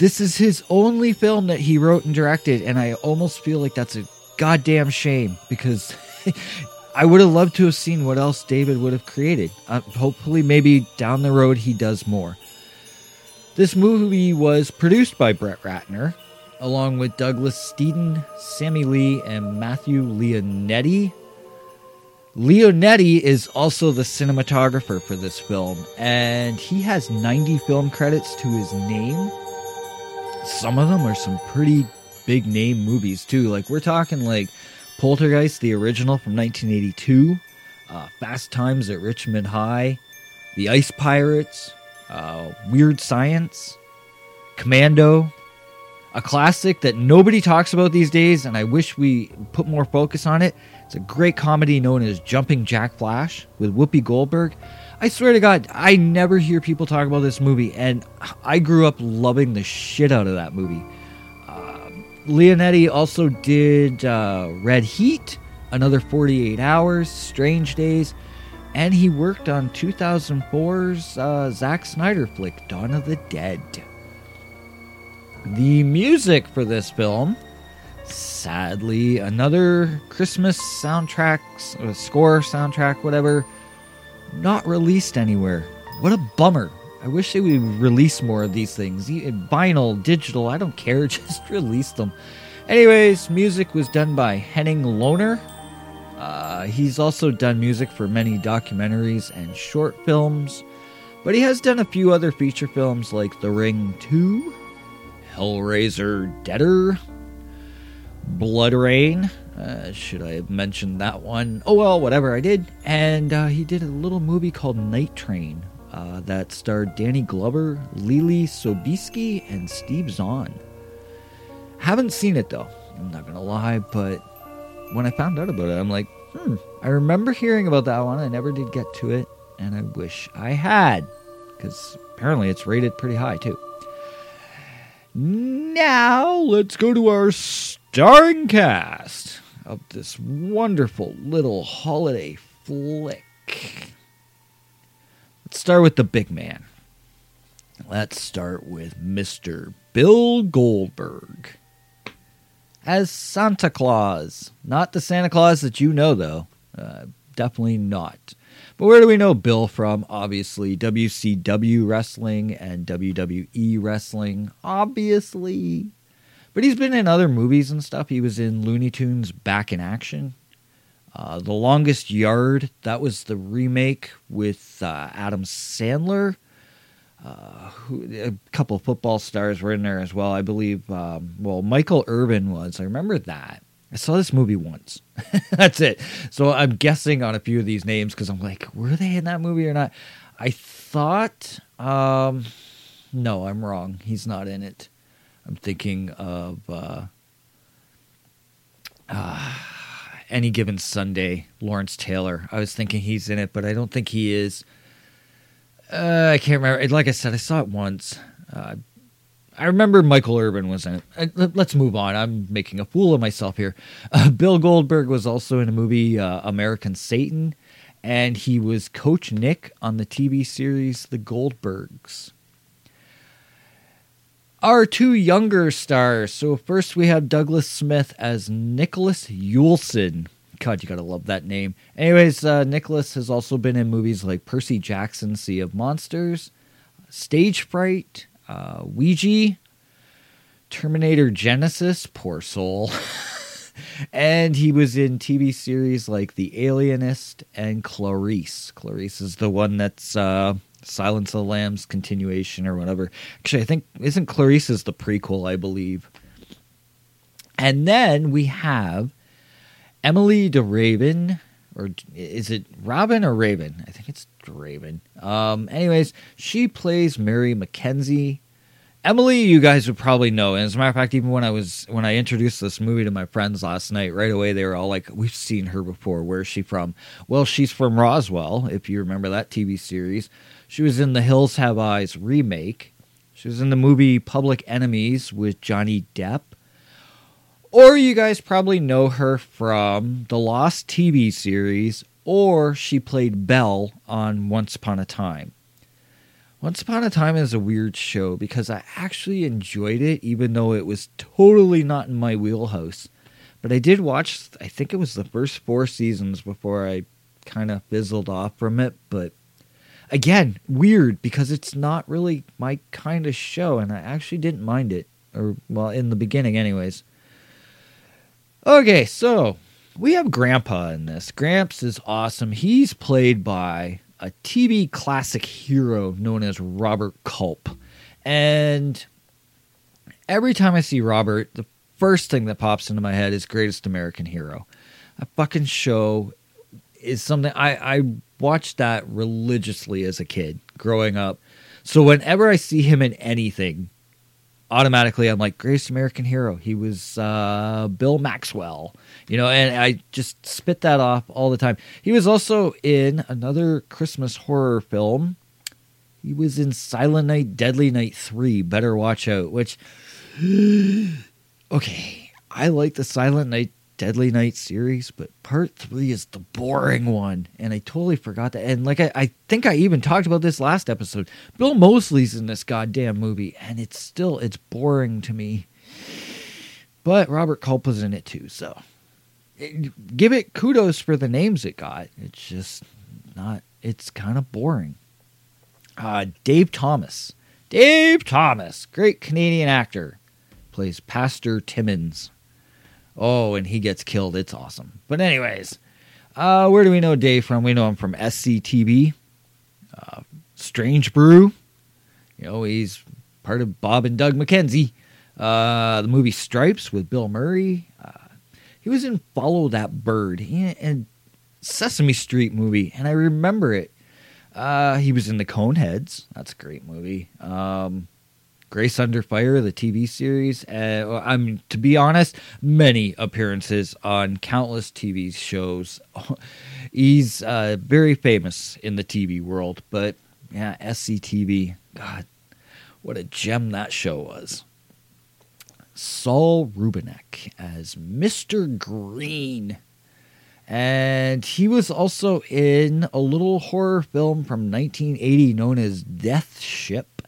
this is his only film that he wrote and directed, and I almost feel like that's a goddamn shame because [LAUGHS] I would have loved to have seen what else David would have created. Uh, hopefully, maybe down the road he does more. This movie was produced by Brett Ratner, along with Douglas Steeden, Sammy Lee, and Matthew Leonetti. Leonetti is also the cinematographer for this film, and he has 90 film credits to his name. Some of them are some pretty big name movies, too. Like, we're talking like Poltergeist, the original from 1982, uh, Fast Times at Ridgemont High, The Ice Pirates, uh, Weird Science, Commando, a classic that nobody talks about these days, and I wish we put more focus on it. It's a great comedy known as Jumping Jack Flash with Whoopi Goldberg. I swear to God, I never hear people talk about this movie, and I grew up loving the shit out of that movie. Uh, Leonetti also did uh, Red Heat, Another 48 Hours, Strange Days, and he worked on 2004's uh, Zack Snyder flick, Dawn of the Dead. The music for this film Sadly, another Christmas soundtrack, uh, score soundtrack, whatever, not released anywhere. What a bummer. I wish they would release more of these things. Vinyl, digital, I don't care. [LAUGHS] Just release them. Anyways, music was done by Henning Lohner. Uh, he's also done music for many documentaries and short films, but he has done a few other feature films like The Ring 2, Hellraiser Deader, Blood Rain. Uh, should I have mentioned that one? Oh well, whatever, I did. And uh, he did a little movie called Night Train uh, that starred Danny Glover, Leelee Sobieski, and Steve Zahn. Haven't seen it though, I'm not gonna lie, but when I found out about it, I'm like, hmm, I remember hearing about that one. I never did get to it, and I wish I had, because apparently it's rated pretty high too. Now, let's go to our starring cast of this wonderful little holiday flick. Let's start with the big man. Let's start with Mr. Bill Goldberg as Santa Claus. Not the Santa Claus that you know, though. Uh, definitely not. But where do we know Bill from? Obviously, WCW wrestling and WWE wrestling. Obviously. But he's been in other movies and stuff. He was in Looney Tunes Back in Action. Uh, the Longest Yard, that was the remake with uh, Adam Sandler. Uh, who, a couple of football stars were in there as well. I believe, um, well, Michael Irvin was. I remember that. I saw this movie once. [LAUGHS] That's it. So I'm guessing on a few of these names because I'm like, were they in that movie or not? I thought, um, no, I'm wrong. He's not in it. I'm thinking of uh, uh, any given Sunday, Lawrence Taylor. I was thinking he's in it, but I don't think he is. Uh, I can't remember. Like I said, I saw it once. Uh, I remember Michael Irvin was in it. Let- Let's move on. I'm making a fool of myself here. [LAUGHS] Uh, Bill Goldberg was also in a movie, uh, American Satan, and he was Coach Nick on the TV series The Goldbergs. Our two younger stars. So first we have Douglas Smith as Nicholas Yuleson. God, you gotta love that name. Anyways, uh, Nicholas has also been in movies like Percy Jackson, Sea of Monsters, Stage Fright, uh, Ouija, Terminator Genisys, poor soul. [LAUGHS] and he was in TV series like The Alienist and Clarice. Clarice is the one that's uh, Silence of the Lambs continuation or whatever. Actually, I think isn't Clarice is the prequel, I believe. And then we have Emily DeRaven, or is it Robin or Raven? I think it's Raven. Um, anyways, she plays Mary Mackenzie. Emily, you guys would probably know. And as a matter of fact, even when I was when I introduced this movie to my friends last night, right away they were all like, "We've seen her before. Where's she from?" Well, she's from Roswell, if you remember that TV series. She was in the Hills Have Eyes remake. She was in the movie Public Enemies with Johnny Depp. Or you guys probably know her from the Lost TV series, or she played Belle on Once Upon a Time. Once Upon a Time is a weird show because I actually enjoyed it, even though it was totally not in my wheelhouse. But I did watch, I think it was the first four seasons before I kind of fizzled off from it. But again, weird because it's not really my kind of show, and I actually didn't mind it. Or, well, in the beginning, anyways. Okay, so we have Grandpa in this. Gramps is awesome. He's played by a TV classic hero known as Robert Culp. And every time I see Robert, the first thing that pops into my head is Greatest American Hero. A fucking show is something I, I watched that religiously as a kid growing up. So whenever I see him in anything, automatically I'm like Greatest American Hero. He was uh, Bill Maxwell, you know, and I just spit that off all the time. He was also in another Christmas horror film. He was in Silent Night, Deadly Night Three. Better watch out. Which, [GASPS] okay, I like the Silent Night, Deadly Night series, but part three is the boring one, and I totally forgot that. And like I, I think I even talked about this last episode. Bill Moseley's in this goddamn movie, and it's still it's boring to me. but Robert Culp was in it too. So it- give it kudos for the names it got. It's just not. It's kind of boring. Uh, Dave Thomas. Dave Thomas, great Canadian actor, plays Pastor Timmons. Oh, and he gets killed. It's awesome. But anyways, uh, where do we know Dave from? We know him from SCTV, uh, Strange Brew. You know, he's part of Bob and Doug McKenzie. Uh, the movie Stripes with Bill Murray. He was in Follow That Bird and, and Sesame Street movie, and I remember it. Uh, he was in The Coneheads. That's a great movie. Um, Grace Under Fire, the TV series. Uh, I mean, to be honest, many appearances on countless TV shows. [LAUGHS] He's uh, very famous in the TV world, but yeah, SCTV. God, what a gem that show was. Saul Rubinek as Mr. Green. And he was also in a little horror film from 1980 known as Death Ship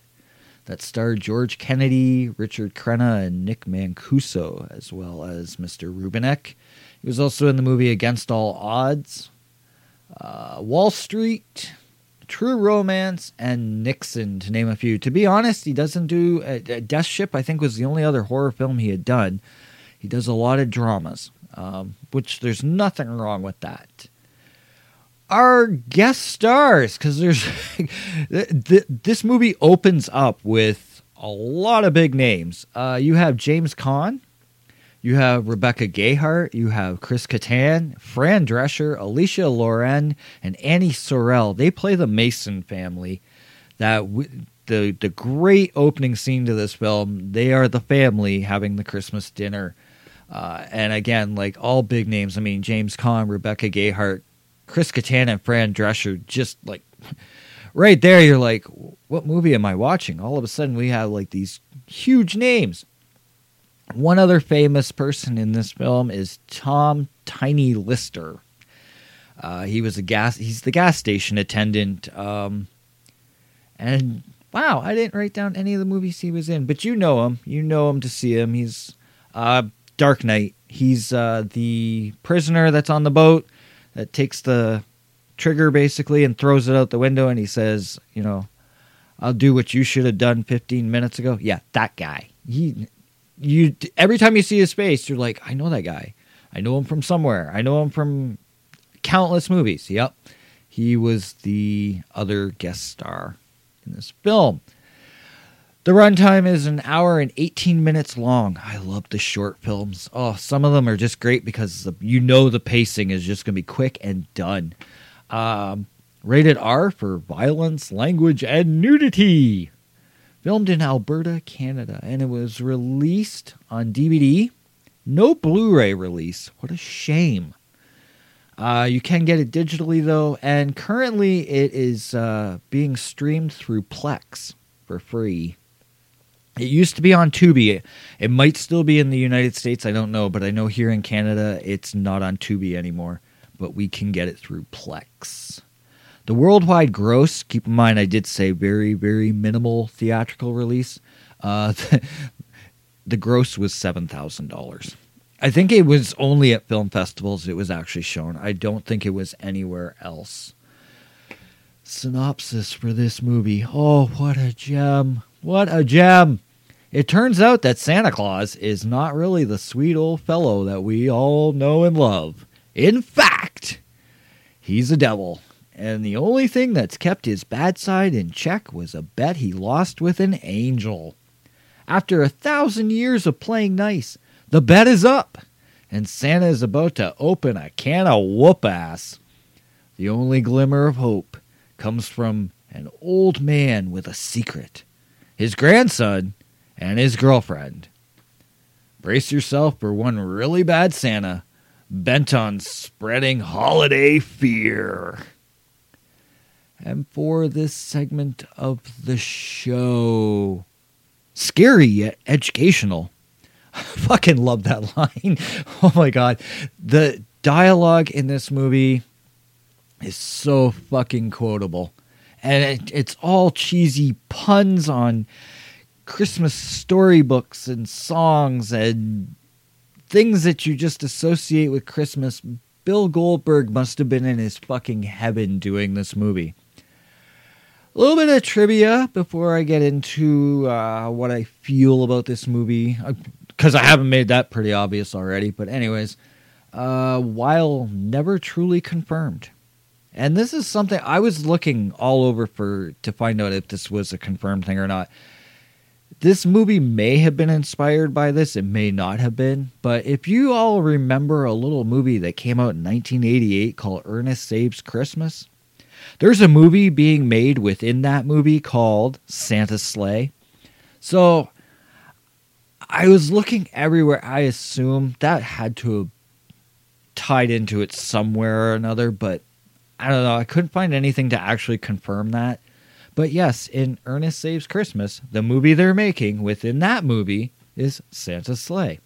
that starred George Kennedy, Richard Crenna, and Nick Mancuso, as well as Mr. Rubinek. He was also in the movie Against All Odds, uh, Wall Street, True Romance, and Nixon, to name a few. To be honest, he doesn't do. Uh, uh, Death Ship, I think, was the only other horror film he had done. He does a lot of dramas, um, which there's nothing wrong with that. Our guest stars, because there's [LAUGHS] th- th- this movie opens up with a lot of big names. Uh, you have James Caan, you have Rebecca Gayheart, you have Chris Kattan, Fran Drescher, Alicia Loren, and Annie Sorrell. They play the Mason family. That w- the the great opening scene to this film. They are the family having the Christmas dinner. Uh, and again, like all big names, I mean James Caan, Rebecca Gayheart, Chris Kattan, and Fran Drescher. Just like [LAUGHS] right there, you're like, what movie am I watching? All of a sudden, we have like these huge names. One other famous person in this film is Tom Tiny Lister. Uh, he was a gas. He's the gas station attendant. Um, and wow, I didn't write down any of the movies he was in, but you know him. You know him to see him. He's uh, Dark Knight. He's uh, the prisoner that's on the boat that takes the trigger basically and throws it out the window, and he says, you know, I'll do what you should have done 15 minutes ago. Yeah, that guy. He, you. Every time you see his face, you're like, I know that guy. I know him from somewhere. I know him from countless movies. Yep, he was the other guest star in this film. The runtime is an hour and 18 minutes long. I love the short films. Oh, some of them are just great because you know the pacing is just going to be quick and done. Um, rated R for violence, language, and nudity. Filmed in Alberta, Canada, and it was released on DVD. No Blu ray release. What a shame. Uh, you can get it digitally, though, and currently it is uh, being streamed through Plex for free. It used to be on Tubi. It, it might still be in the United States. I don't know, but I know here in Canada it's not on Tubi anymore. But we can get it through Plex. The worldwide gross, keep in mind, I did say very, very minimal theatrical release. Uh, [LAUGHS] the gross was $7,000. I think it was only at film festivals it was actually shown. I don't think it was anywhere else. Synopsis for this movie. Oh, what a gem. What a gem. It turns out that Santa Claus is not really the sweet old fellow that we all know and love. In fact, he's a devil. And the only thing that's kept his bad side in check was a bet he lost with an angel. After a thousand years of playing nice, the bet is up, and Santa is about to open a can of whoop ass. The only glimmer of hope comes from an old man with a secret his grandson and his girlfriend. Brace yourself for one really bad Santa bent on spreading holiday fear. And for this segment of the show, scary yet educational. [LAUGHS] fucking love that line. [LAUGHS] Oh my god. The dialogue in this movie is so fucking quotable. And it, it's all cheesy puns on Christmas storybooks and songs and things that you just associate with Christmas, Bill Goldberg must have been in his fucking heaven doing this movie. A little bit of trivia before I get into uh, what I feel about this movie, because I haven't made that pretty obvious already. But, anyways, uh, while never truly confirmed, and this is something I was looking all over for to find out if this was a confirmed thing or not. This movie may have been inspired by this, it may not have been. But if you all remember a little movie that came out in 1988 called Ernest Saves Christmas, there's a movie being made within that movie called Santa's Slay. So I was looking everywhere. I assume that had to have tied into it somewhere or another, but I don't know. I couldn't find anything to actually confirm that. But yes, in Ernest Saves Christmas, the movie they're making within that movie is Santa's Slay.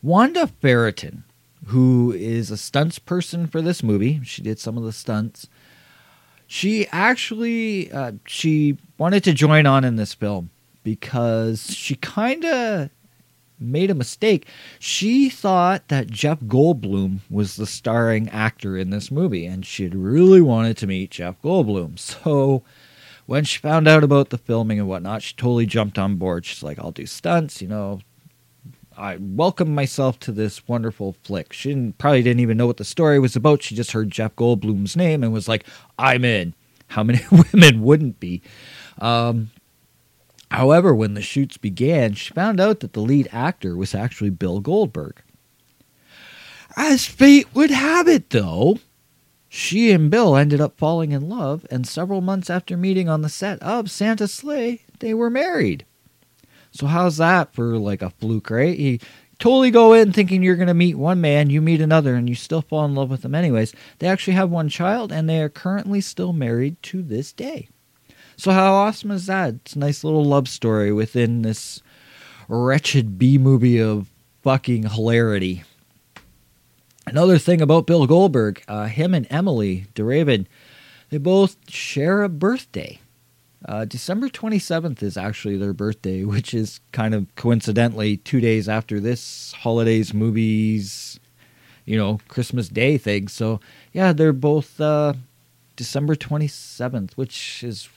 Wanda Ferraton, who is a stunts person for this movie, she did some of the stunts. She actually uh, she wanted to join on in this film because she kind of made a mistake. She thought that Jeff Goldblum was the starring actor in this movie, and she'd really wanted to meet Jeff Goldblum. [LAUGHS] So when she found out about the filming and whatnot, she totally jumped on board. She's like, I'll do stunts, you know. I welcomed myself to this wonderful flick. She didn't, probably didn't even know what the story was about. She just heard Jeff Goldblum's name and was like, I'm in. How many [LAUGHS] women wouldn't be? Um, However, when the shoots began, she found out that the lead actor was actually Bill Goldberg. As fate would have it, though, she and Bill ended up falling in love, and several months after meeting on the set of Santa's Slay, they were married. So, how's that for like a fluke, right? You totally go in thinking you're going to meet one man, you meet another, and you still fall in love with them anyways. They actually have one child, and they are currently still married to this day. So how awesome is that? It's a nice little love story within this wretched B movie of fucking hilarity. Another thing about Bill Goldberg, uh, him and Emily DeRaven, they both share a birthday. Uh, December 27th is actually their birthday, [LAUGHS] which is kind of coincidentally two days after this holidays, movies, you know, Christmas Day thing. So, yeah, they're both uh, December 27th, which is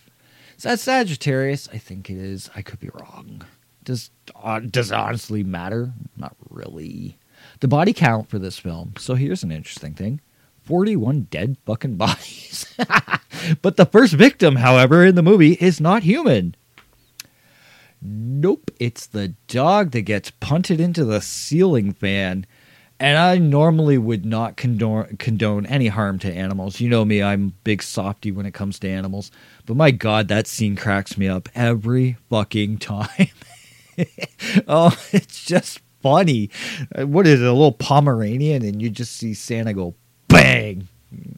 is that Sagittarius? I think it is. I could be wrong. Does uh, does it honestly matter? Not really. The body count for this film. So here's an interesting thing: forty-one dead fucking [LAUGHS] bodies. but the first victim, however, in the movie is not human. Nope, it's the dog that gets punted into the ceiling fan. And I normally would not condone, condone any harm to animals. You know me, I'm big softy when it comes to animals. But my God, that scene cracks me up every fucking time. [LAUGHS] oh, it's just funny. Uh, what is it, a little Pomeranian? And you just see Santa go bang!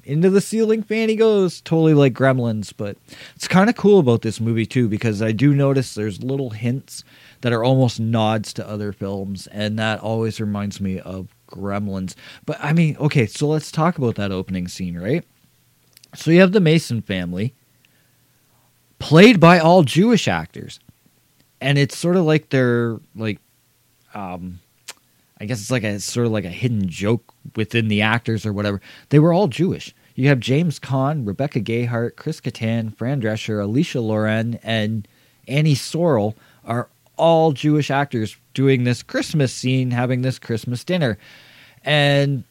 Into the ceiling fan he goes. Totally like gremlins but it's kind of cool about this movie too because i do notice there's little hints that are almost nods to other films and that always reminds me of gremlins. But i mean okay so let's talk about that opening scene right? So you have the mason family played by all jewish actors and it's sort of like they're like um I guess it's like a sort of like a hidden joke within the actors or whatever. They were all Jewish. You have James Caan, Rebecca Gayheart, Chris Kattan, Fran Drescher, Alicia Loren, and Annie Sorrell are all Jewish actors doing this Christmas scene, having this Christmas dinner. And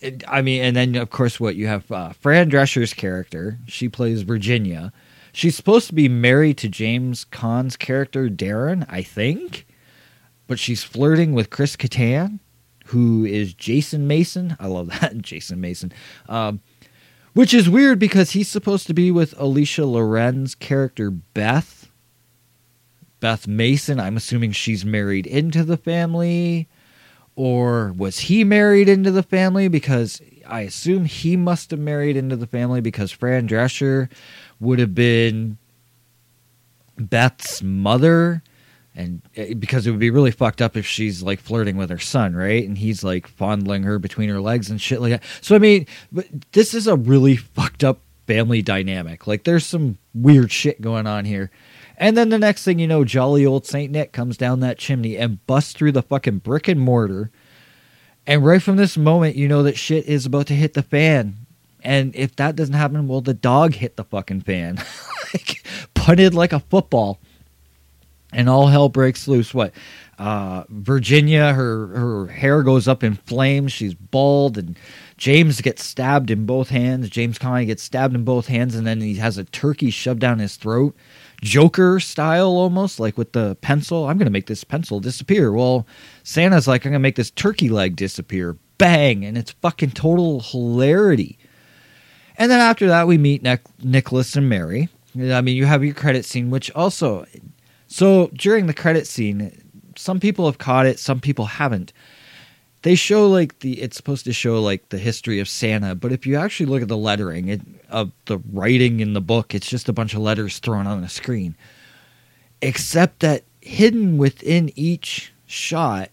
it, I mean, and then of course, what you have uh, Fran Drescher's character, she plays Virginia. She's supposed to be married to James Caan's character, Darren, I think but she's flirting with Chris Kattan, who is Jason Mason. I love that, [LAUGHS] Jason Mason. Um, which is weird because he's supposed to be with Alicia Loren's character Beth. Beth Mason. I'm assuming she's married into the family. Or was he married into the family? Because I assume he must have married into the family because Fran Drescher would have been Beth's mother and eh, because it would be really fucked up if she's like flirting with her son, right? And he's like fondling her between her legs and shit like that. So I mean, but this is a really fucked up family dynamic. Like there's some weird shit going on here. And then the next thing you know, jolly old Saint Nick comes down that chimney and busts through the fucking brick and mortar. And right from this moment, you know that shit is about to hit the fan. And if that doesn't happen, well, the dog hit the fucking fan, [LAUGHS] like punted like a football, and all hell breaks loose. What? Uh, Virginia, her her hair goes up in flames. She's bald, and James gets stabbed in both hands. James Connery gets stabbed in both hands, and then he has a turkey shoved down his throat. Joker style almost, like with the pencil. I'm to make this pencil disappear. Well, Santa's like, I'm to make this turkey leg disappear. Bang! And it's fucking total hilarity. And then after that, we meet Nic- Nicholas and Mary. I mean, you have your credit scene, which also. So during the credit scene, some people have caught it, some people haven't. They show like the it's supposed to show like the history of Santa, but if you actually look at the lettering it, of the writing in the book, it's just a bunch of letters thrown on a screen. Except that hidden within each shot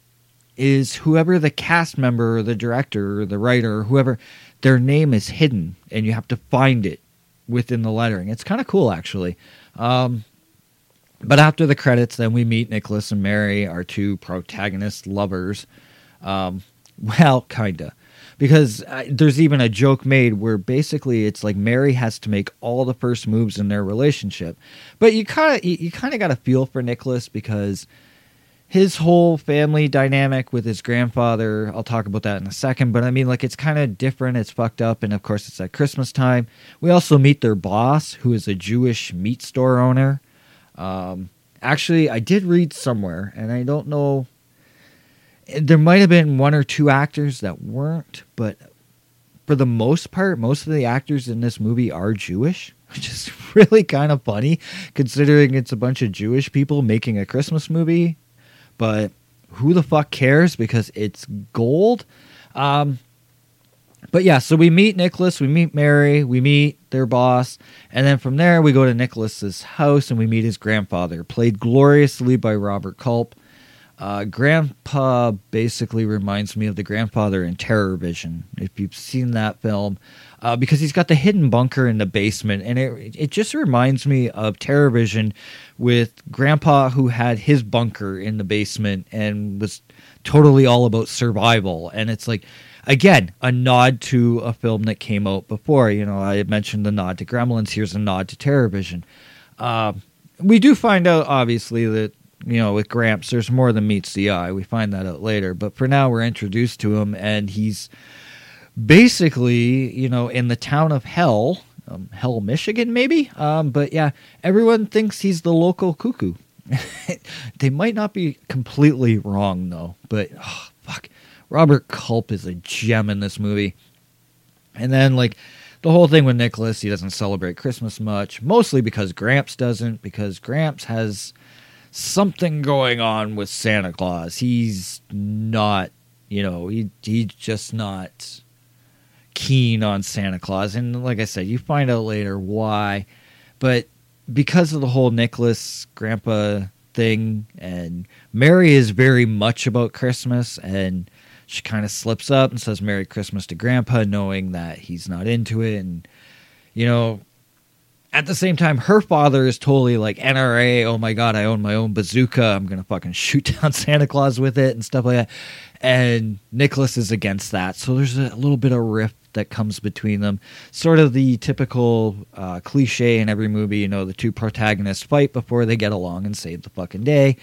is whoever the cast member or the director or the writer or whoever their name is hidden and you have to find it within the lettering. It's kind of cool actually. Um, but after the credits, then we meet Nicholas and Mary, our two protagonist lovers. Um, well, kinda, because uh, there's even a joke made where basically it's like Mary has to make all the first moves in their relationship, but you kind of you, you kind of got a feel for Nicholas because his whole family dynamic with his grandfather. I'll talk about that in a second, but I mean, like, it's kind of different. It's fucked up, and of course, it's at Christmas time. We also meet their boss, who is a Jewish meat store owner. Um, actually, I did read somewhere, and I don't know. There might have been one or two actors that weren't, but for the most part, most of the actors in this movie are Jewish, [LAUGHS] which is really kind of funny considering it's a bunch of Jewish people making a Christmas movie. But who the fuck cares because it's gold? Um, but yeah, so we meet Nicholas, we meet Mary, we meet their boss, and then from there we go to Nicholas's house and we meet his grandfather, played gloriously by Robert Culp. Uh, Grandpa basically reminds me of the grandfather in Terror Vision, if you've seen that film, uh, because he's got the hidden bunker in the basement, and it it just reminds me of Terror Vision with Grandpa who had his bunker in the basement and was totally all about survival, and it's like again a nod to a film that came out before. You know, I mentioned the nod to Gremlins. Here's a nod to Terror Vision. Uh, we do find out obviously that you know, with Gramps, there's more than meets the eye. We find that out later. But for now, we're introduced to him, and he's basically, you know, in the town of Hell, um, Hell, Michigan, maybe. Um, but yeah, everyone thinks he's the local cuckoo. [LAUGHS] they might not be completely wrong, though. But oh, fuck, Robert Culp is a gem in this movie. And then, like, the whole thing with Nicholas, he doesn't celebrate Christmas much, mostly because Gramps doesn't, because Gramps has something going on with Santa Claus. He's not, you know, he he's just not keen on Santa Claus. And like I said, you find out later why. But because of the whole Nicholas grandpa thing and Mary is very much about Christmas and she kind of slips up and says Merry Christmas to Grandpa, knowing that he's not into it. And, you know, at the same time, her father is totally like NRA. Oh my god, I own my own bazooka. I'm gonna fucking [LAUGHS] shoot down Santa Claus with it and stuff like that. And Nicholas is against that, so there's a little bit of rift that comes between them. Sort of the typical uh, cliche in every movie. You know, the two protagonists fight before they get along and save the fucking day.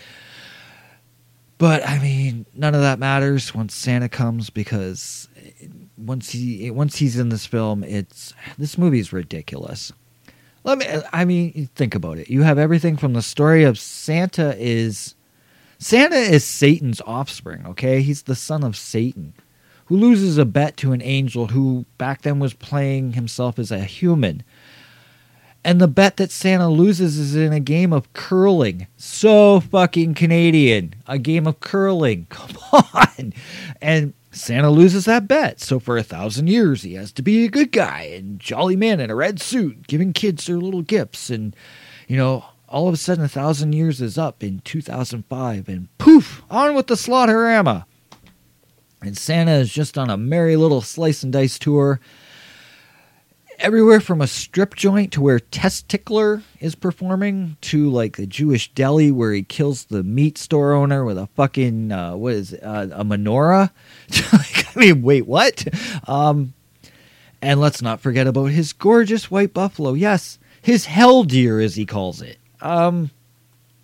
But I mean, none of that matters once Santa comes because eh, once he eh, once he's in this film, it's this movie is ridiculous. Let me. I mean, think about it. You have everything from the story of Santa is Santa is Satan's offspring. Okay, he's the son of Satan, who loses a bet to an angel who back then was playing himself as a human. And the bet that Santa loses is in a game of curling. So fucking Canadian. A game of curling. [LAUGHS] Come on. And Santa loses that bet, so for a thousand years he has to be a good guy and jolly man in a red suit, giving kids their little gifts. And, you know, all of a sudden a thousand years is up in 2005, and poof, on with the slaughterama. And Santa is just on a merry little slice and dice tour. Everywhere from a strip joint to where Testickler is performing to like the Jewish deli where he kills the meat store owner with a fucking uh, what is it, uh, a menorah. [LAUGHS] like, I mean, wait, what? Um, and let's not forget about his gorgeous white buffalo. Yes, his hell deer, as he calls it. Um,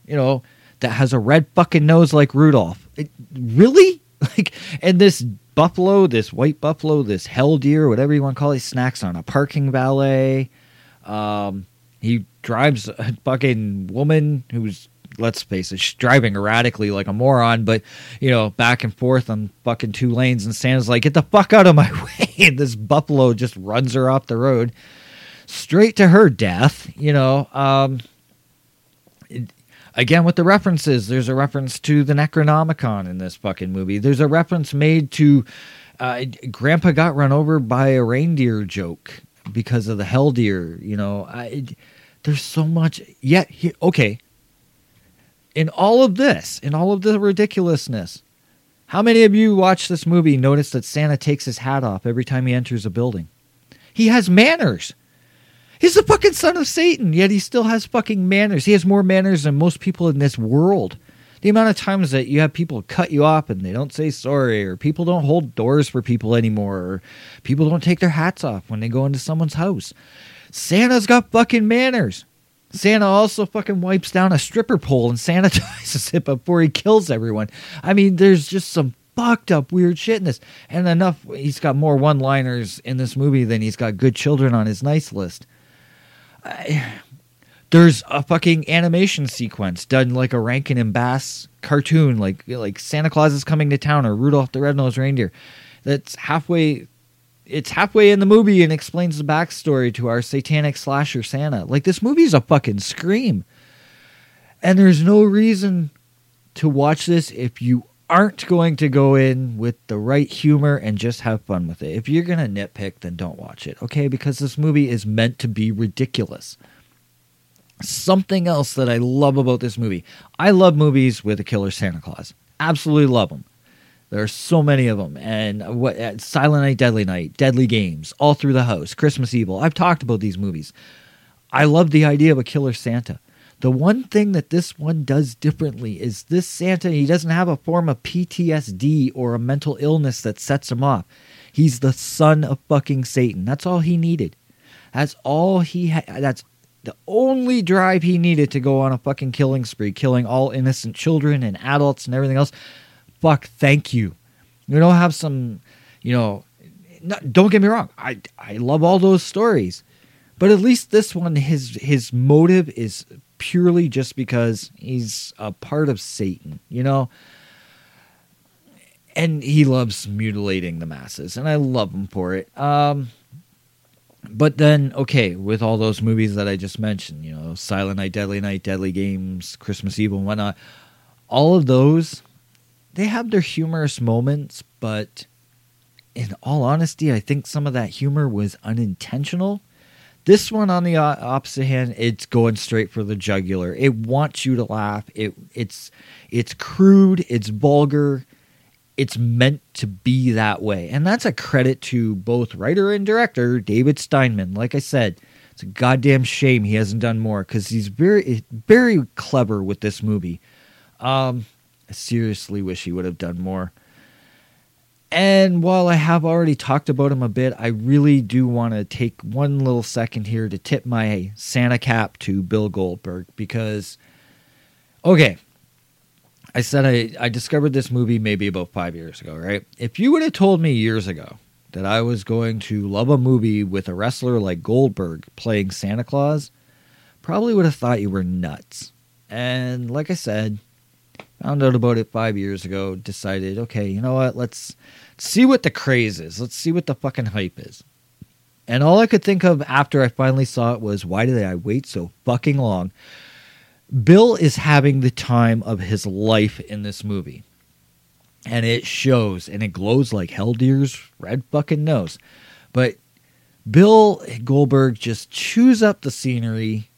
you know, that has a red fucking nose like Rudolph. It, really? [LAUGHS] Like, and this buffalo, this white buffalo, this hell deer, whatever you want to call it, snacks on a parking valet. Um, he drives a fucking woman who's, let's face it, she's driving erratically like a moron, but, you know, back and forth on fucking two lanes. And Santa's like, get the fuck out of my [LAUGHS] way. And this buffalo just runs her off the road straight to her death, you know. Um, again with the references there's a reference to the necronomicon in this fucking movie. There's a reference made to uh, grandpa got run over by a reindeer joke because of the hell deer you know? I, there's so much yet he, okay. In all of this in all of the ridiculousness how many of you watch this movie notice that santa takes his hat off every time he enters a building? He has manners He's the fucking son of Satan, yet he still has fucking manners. He has more manners than most people in this world. The amount of times that you have people cut you off and they don't say sorry, or people don't hold doors for people anymore, or people don't take their hats off when they go into someone's house. Santa's got fucking manners. Santa also fucking wipes down a stripper pole and [LAUGHS] sanitizes it before he kills everyone. I mean, there's just some fucked up weird shit in this. And enough, he's got more one liners in this movie than he's got good children on his nice list. I, there's a fucking animation sequence done like a Rankin and Bass cartoon, like like Santa Claus is coming to town or Rudolph the Red-Nosed Reindeer. That's halfway. It's halfway in the movie and explains the backstory to our satanic slasher Santa. Like this movie's a fucking scream, and there's no reason to watch this if you aren't going to go in with the right humor and just have fun with it. If you're going to nitpick, then don't watch it, okay? Because this movie is meant to be ridiculous. Something else that I love about this movie I love movies with a killer Santa Claus. Absolutely love them. There are so many of them. And what uh, Silent Night, Deadly Night, Deadly Games, All Through the House, Christmas Evil. I've talked about these movies. I love the idea of a killer Santa. The one thing that this one does differently is this Santa, he doesn't have a form of PTSD or a mental illness that sets him off. He's the son of fucking Satan. That's all he needed. That's all he had. That's the only drive he needed to go on a fucking killing spree, killing all innocent children and adults and everything else. Fuck, thank you. You don't have some, you know, don't get me wrong. I I love all those stories. But at least this one, his his motive is purely just because he's a part of Satan, you know? And he loves mutilating the masses, and I love him for it. Um, but then, okay, with all those movies that I just mentioned, you know, Silent Night, Deadly Night, Deadly Games, Christmas Evil, and whatnot, all of those, they have their humorous moments, but in all honesty, I think some of that humor was unintentional this one, on the opposite hand, it's going straight for the jugular. It wants you to laugh. It it's it's crude. It's vulgar. It's meant to be that way, and that's a credit to both writer and director David Steiman. Like I said, it's a goddamn shame he hasn't done more because he's very very clever with this movie. Um, I seriously wish he would have done more. And while I have already talked about him a bit, I really do want to take one little second here to tip my Santa cap to Bill Goldberg because, okay, I said I, I discovered this movie maybe about five years ago, right? If you would have told me years ago that I was going to love a movie with a wrestler like Goldberg playing Santa Claus, probably would have thought you were nuts. And like I said, found out about it five years ago, decided, okay, you know what, let's see what the craze is. Let's see what the fucking hype is. And all I could think of after I finally saw it was, why did I wait so fucking long? Bill is having the time of his life in this movie. And it shows, and it glows like Hell Deer's red fucking nose. But Bill Goldberg just chews up the scenery.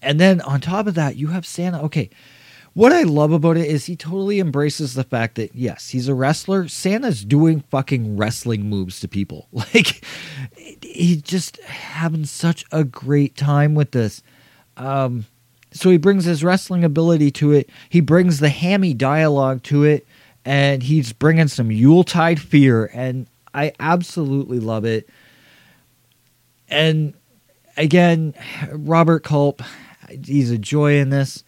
And then on top of that, you have Santa. Okay, what I love about it is he totally embraces the fact that yes, he's a wrestler. Santa's doing fucking wrestling moves to people. [LAUGHS] Like he's just having such a great time with this. Um, so he brings his wrestling ability to it. He brings the hammy dialogue to it, and he's bringing some Yuletide fear, and I absolutely love it. And again, Robert Culp, he's a joy in this.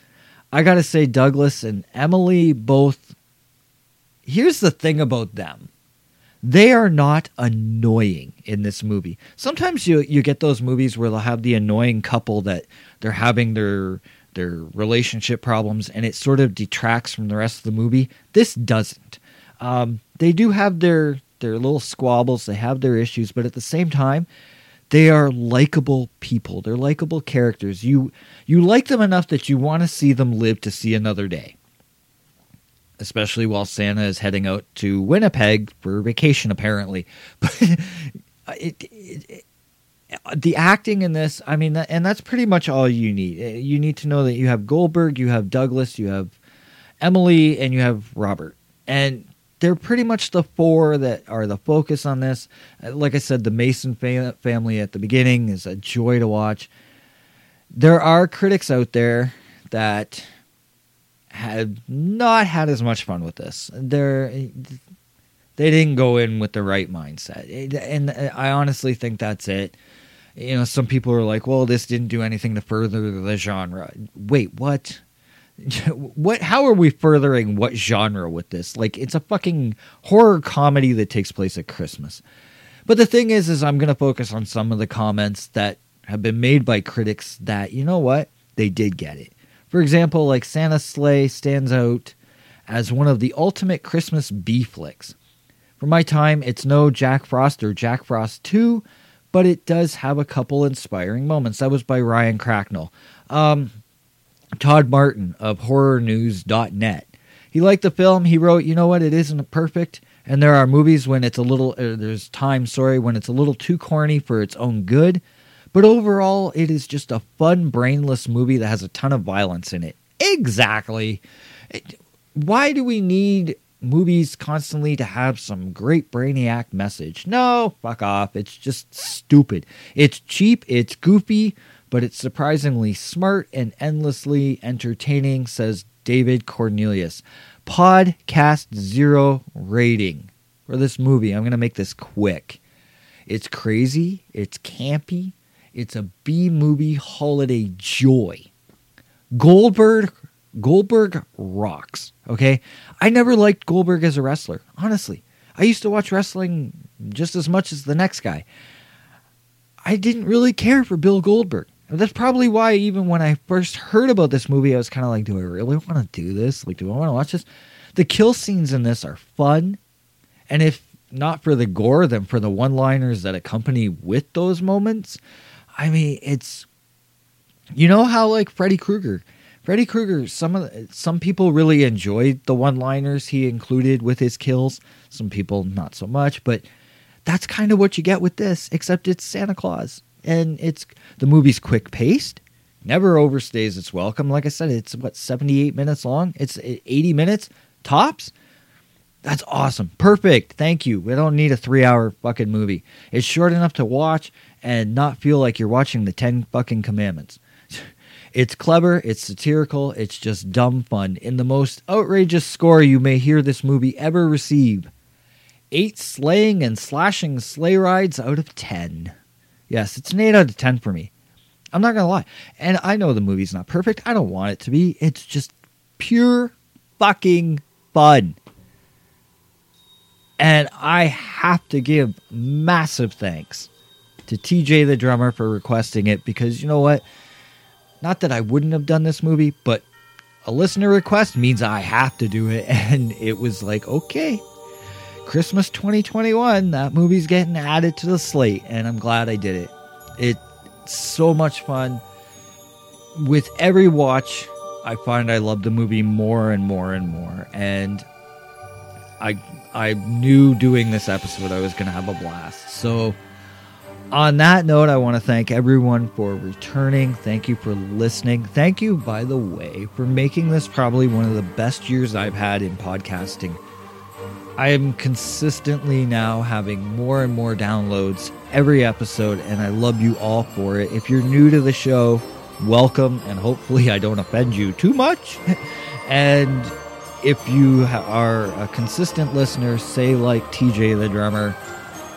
I gotta say, Douglas and Emily both. Here's the thing about them they are not annoying in this movie. Sometimes you you get those movies where they'll have the annoying couple that they're having their their relationship problems and it sort of detracts from the rest of the movie. This doesn't. Um, they do have their their little squabbles, they have their issues, but at the same time, they are likable people. They're likable characters. You you like them enough that you want to see them live to see another day. Especially while Santa is heading out to Winnipeg for vacation, apparently. [LAUGHS] But it, it, it, the acting in this, I mean, and that's pretty much all you need. Uh, you need to know that you have Goldberg, you have Douglas, you have Emily, and you have Robert. And they're pretty much the four that are the focus on this. Uh, Like I said, the Mason fa- family at the beginning is a joy to watch. There are critics out there that have not had as much fun with this. They're they didn't go in with the right mindset, and I honestly think that's it. You know, some people are like, "Well, this didn't do anything to further the genre." Wait, what? [LAUGHS] what how are we furthering what genre with this? Like it's a fucking horror comedy that takes place at christmas. But the thing is is i'm going to focus on some of the comments that have been made by critics that you know what? They did get it. For example like Santa Slay stands out as one of the ultimate christmas b flicks for my time it's no jack frost or jack frost 2 but it does have a couple inspiring moments. That was by ryan cracknell. Um, Todd Martin of horrornews.net. He liked the film. He wrote, you know what, it isn't perfect. And there are movies when it's a little, uh, there's time, sorry, when it's a little too corny for its own good. But overall, it is just a fun, brainless movie that has a ton of violence in it. Exactly. Why do we need movies constantly to have some great brainiac message? No, fuck off. It's just stupid. It's cheap, it's goofy, but it's surprisingly smart and endlessly entertaining, says David Cornelius. Podcast zero rating for this movie. I'm going to make this quick. It's crazy, it's campy, it's a B movie holiday joy. Goldberg Goldberg rocks, okay? I never liked Goldberg as a wrestler, honestly. I used to watch wrestling just as much as the next guy. I didn't really care for Bill Goldberg. That's probably why, even when I first heard about this movie, I was kind of like, do I really want to do this? Like, do I want to watch this? The kill scenes in this are fun. And if not for the gore, then for the one liners that accompany with those moments, I mean, it's. You know how, like, Freddy Krueger. Freddy Krueger, some of the, some people really enjoyed the one-liners he included with his kills. Some people not so much, but that's kind of what you get with this, except it's Santa Claus and it's the movie's quick paced never overstays its welcome. Like i said it's what 78 minutes long? It's eh, 80 minutes? Tops? That's awesome. Perfect. Thank you. We don't need a three hour fucking movie. It's short enough to watch and not feel like you're watching the 10 fucking commandments. [LAUGHS] It's clever. It's satirical. It's just dumb fun. In the most outrageous score you may hear this movie ever receive eight slaying and slashing sleigh rides out of 10 Yes, it's an 8 out of 10 for me. I'm not going to lie. And I know the movie's not perfect. I don't want it to be. It's just pure fucking fun. And I have to give massive thanks to TJ the drummer for requesting it because you know what? Not that I wouldn't have done this movie, but a listener request means I have to do it. [LAUGHS] And it was like, okay, Christmas 2021, that movie's getting added to the slate, and I'm glad I did it. It's so much fun. With every watch, I find I love the movie more and more and more. And I I knew doing this episode I was gonna have a blast. So on that note, I want to thank everyone for returning. Thank you for listening. Thank you, by the way, for making this probably one of the best years I've had in podcasting. I am consistently now having more and more downloads every episode, and I love you all for it. If you're new to the show, welcome, and hopefully I don't offend you too much. [LAUGHS] and if you are a consistent listener, say like TJ the drummer,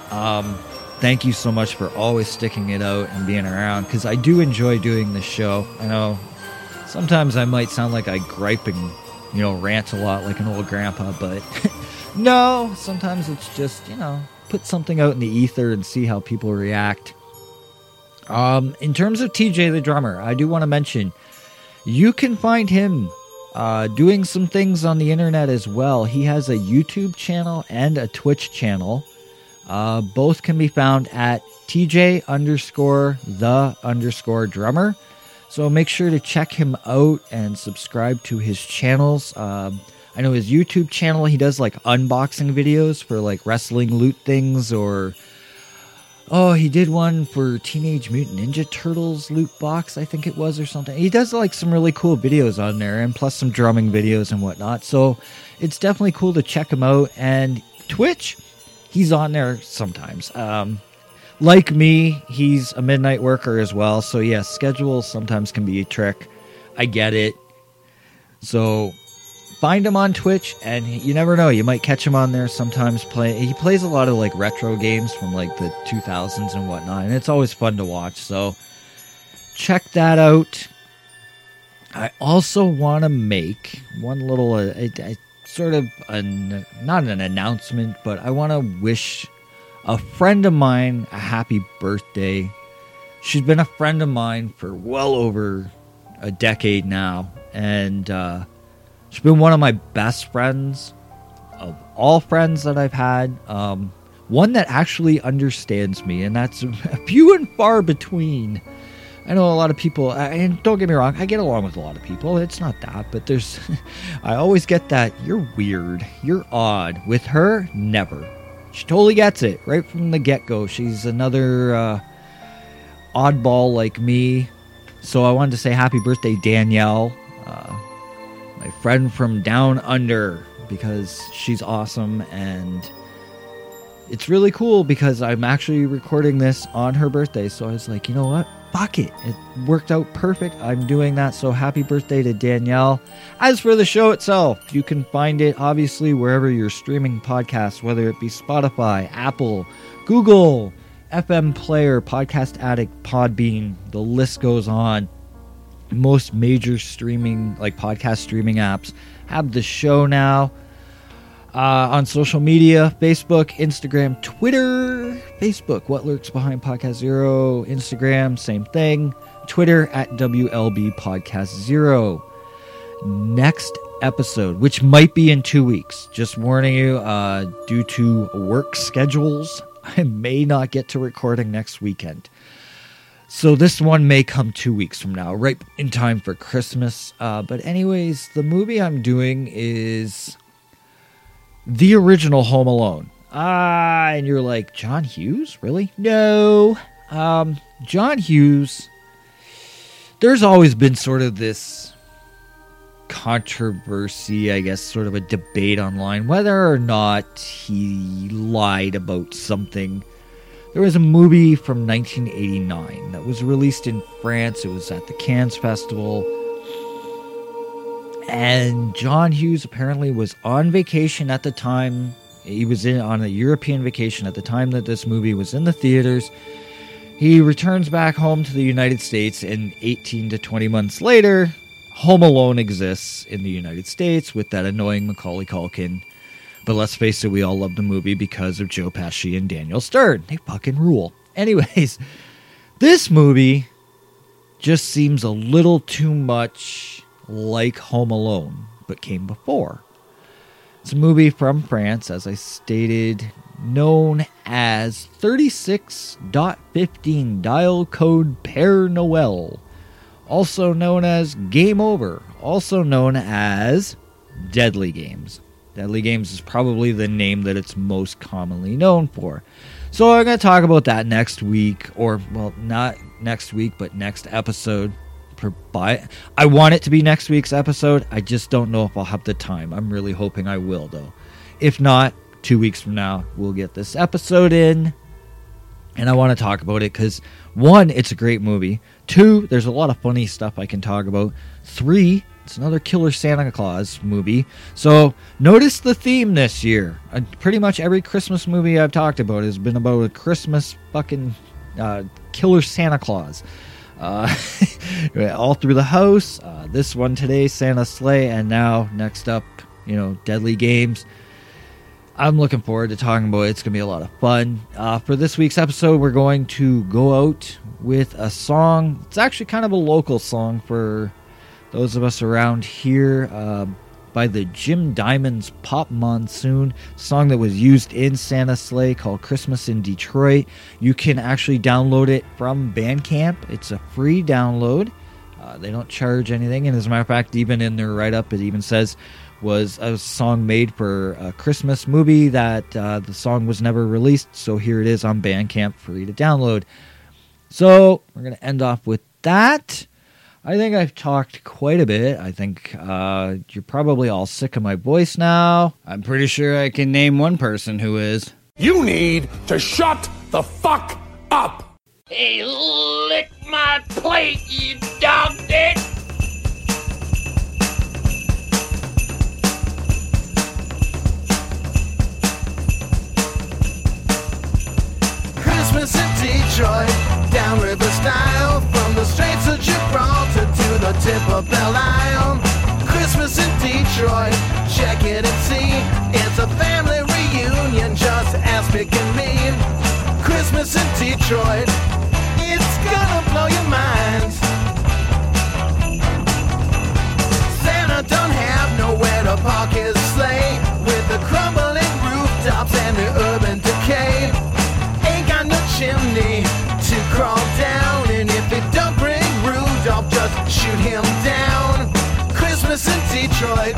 um, thank you so much for always sticking it out and being around because I do enjoy doing this show. I know sometimes I might sound like I gripe and you know rant a lot like an old grandpa, but [LAUGHS] no, sometimes it's just you know put something out in the ether and see how people react. Um, in terms of TJ the drummer, I do want to mention you can find him uh, doing some things on the internet as well. He has a YouTube channel and a Twitch channel. Uh, both can be found at TJ underscore the underscore drummer. So make sure to check him out and subscribe to his channels. Um, I know his YouTube channel, he does like unboxing videos for like wrestling loot things or. Oh, he did one for Teenage Mutant Ninja Turtles loot box, I think it was, or something. He does like some really cool videos on there, and plus some drumming videos and whatnot. So it's definitely cool to check him out. And Twitch, he's on there sometimes. Um, like me, he's a midnight worker as well. So yeah, schedules sometimes can be a trick. I get it. So find him on Twitch, and you never know, you might catch him on there sometimes. Play he plays a lot of like retro games from like the 2000s and whatnot, and it's always fun to watch. So check that out. I also want to make one little, uh, sort of an, not an announcement, but I want to wish a friend of mine a happy birthday. She's been a friend of mine for well over a decade now, and uh, she's been one of my best friends of all friends that I've had. Um, one that actually understands me, and that's [LAUGHS] few and far between. I know a lot of people, and don't get me wrong, I get along with a lot of people. It's not that, but there's, [LAUGHS] I always get that you're weird, you're odd. With her, never. She totally gets it right from the get go. She's another uh, oddball like me. So I wanted to say happy birthday, Danielle, uh, my friend from down under, because she's awesome and it's really cool because I'm actually recording this on her birthday. So I was like, you know what? Fuck it. It worked out perfect. I'm doing that. So happy birthday to Danielle. As for the show itself, you can find it obviously wherever you're streaming podcasts, whether it be Spotify, Apple, Google, FM Player, Podcast Addict, Podbean. The list goes on. Most major streaming, like podcast streaming apps, have the show now uh, on social media Facebook, Instagram, Twitter. Facebook, What Lurks Behind Podcast Zero. Instagram, same thing. Twitter at WLB Podcast Zero. Next episode, which might be in two weeks, just warning you, uh, due to work schedules, [LAUGHS] I may not get to recording next weekend. So this one may come two weeks from now, right in time for Christmas. Uh, but anyways, the movie I'm doing is the original Home Alone. Ah, and you're like, John Hughes? Really? No. Um, John Hughes, there's always been sort of this controversy, I guess, sort of a debate online whether or not he lied about something. There was a movie from 1989 that was released in France. It was at the Cannes Festival. And John Hughes apparently was on vacation at the time. He was in on a European vacation at the time that this movie was in the theaters. He returns back home to the United States, and 18 to 20 months later, Home Alone exists in the United States with that annoying Macaulay Culkin. But let's face it, we all love the movie because of Joe Pesci and Daniel Stern. They fucking rule. Anyways, [LAUGHS] this movie just seems a little too much like Home Alone, but came before. It's a movie from France, as I stated, known as 36.15 dial code Père Noel, also known as Game Over, also known as Deadly Games. Deadly Games is probably the name that it's most commonly known for. So I'm going to talk about that next week, or well, not next week, but next episode. By I want it to be next week's episode. I just don't know if I'll have the time. I'm really hoping I will, though. If not, two weeks from now we'll get this episode in, and I want to talk about it because one, it's a great movie. Two, there's a lot of funny stuff I can talk about. Three, it's another Killer Santa Claus movie. So notice the theme this year. Uh, pretty much every Christmas movie I've talked about has been about a Christmas fucking uh, Killer Santa Claus. Uh, [LAUGHS] all through the house. Uh, this one today, Santa Slay, and now next up, you know, Deadly Games. I'm looking forward to talking about it. It's going to be a lot of fun. Uh, for this week's episode, we're going to go out with a song. It's actually kind of a local song for those of us around here uh, by the Jim Diamonds Pop Monsoon song that was used in Santa Slay called Christmas in Detroit. You can actually download it from Bandcamp. It's a free download. Uh, they don't charge anything, and as a matter of fact, even in their write up, it even says was a song made for a Christmas movie that uh, the song was never released. So here it is on Bandcamp, free to download. So we're gonna end off with that. I think I've talked quite a bit. I think uh, you're probably all sick of my voice now. I'm pretty sure I can name one person who is. You need to shut the fuck up. Hey, lick my plate, you dog dick! Christmas in Detroit, downriver style, from the Straits of Gibraltar to the tip of Belle Isle. Christmas in Detroit, check it and see. It's a family reunion, just ask Mick and me. Christmas in Detroit, it's gonna blow your mind. Santa don't have nowhere to park his sleigh with the crumbling rooftops and the urban decay. Ain't got no chimney to crawl down, shoot him down. Christmas in Detroit,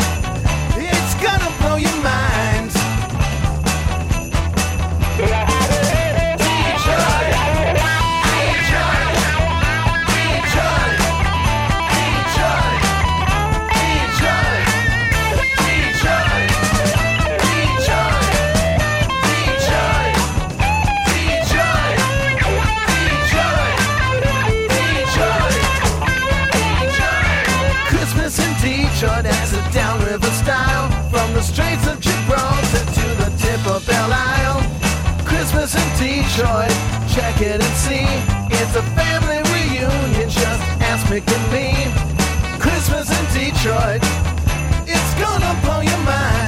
Detroit. Check it and see. It's a family reunion. Just ask Mick and me. Christmas in Detroit. It's gonna blow your mind.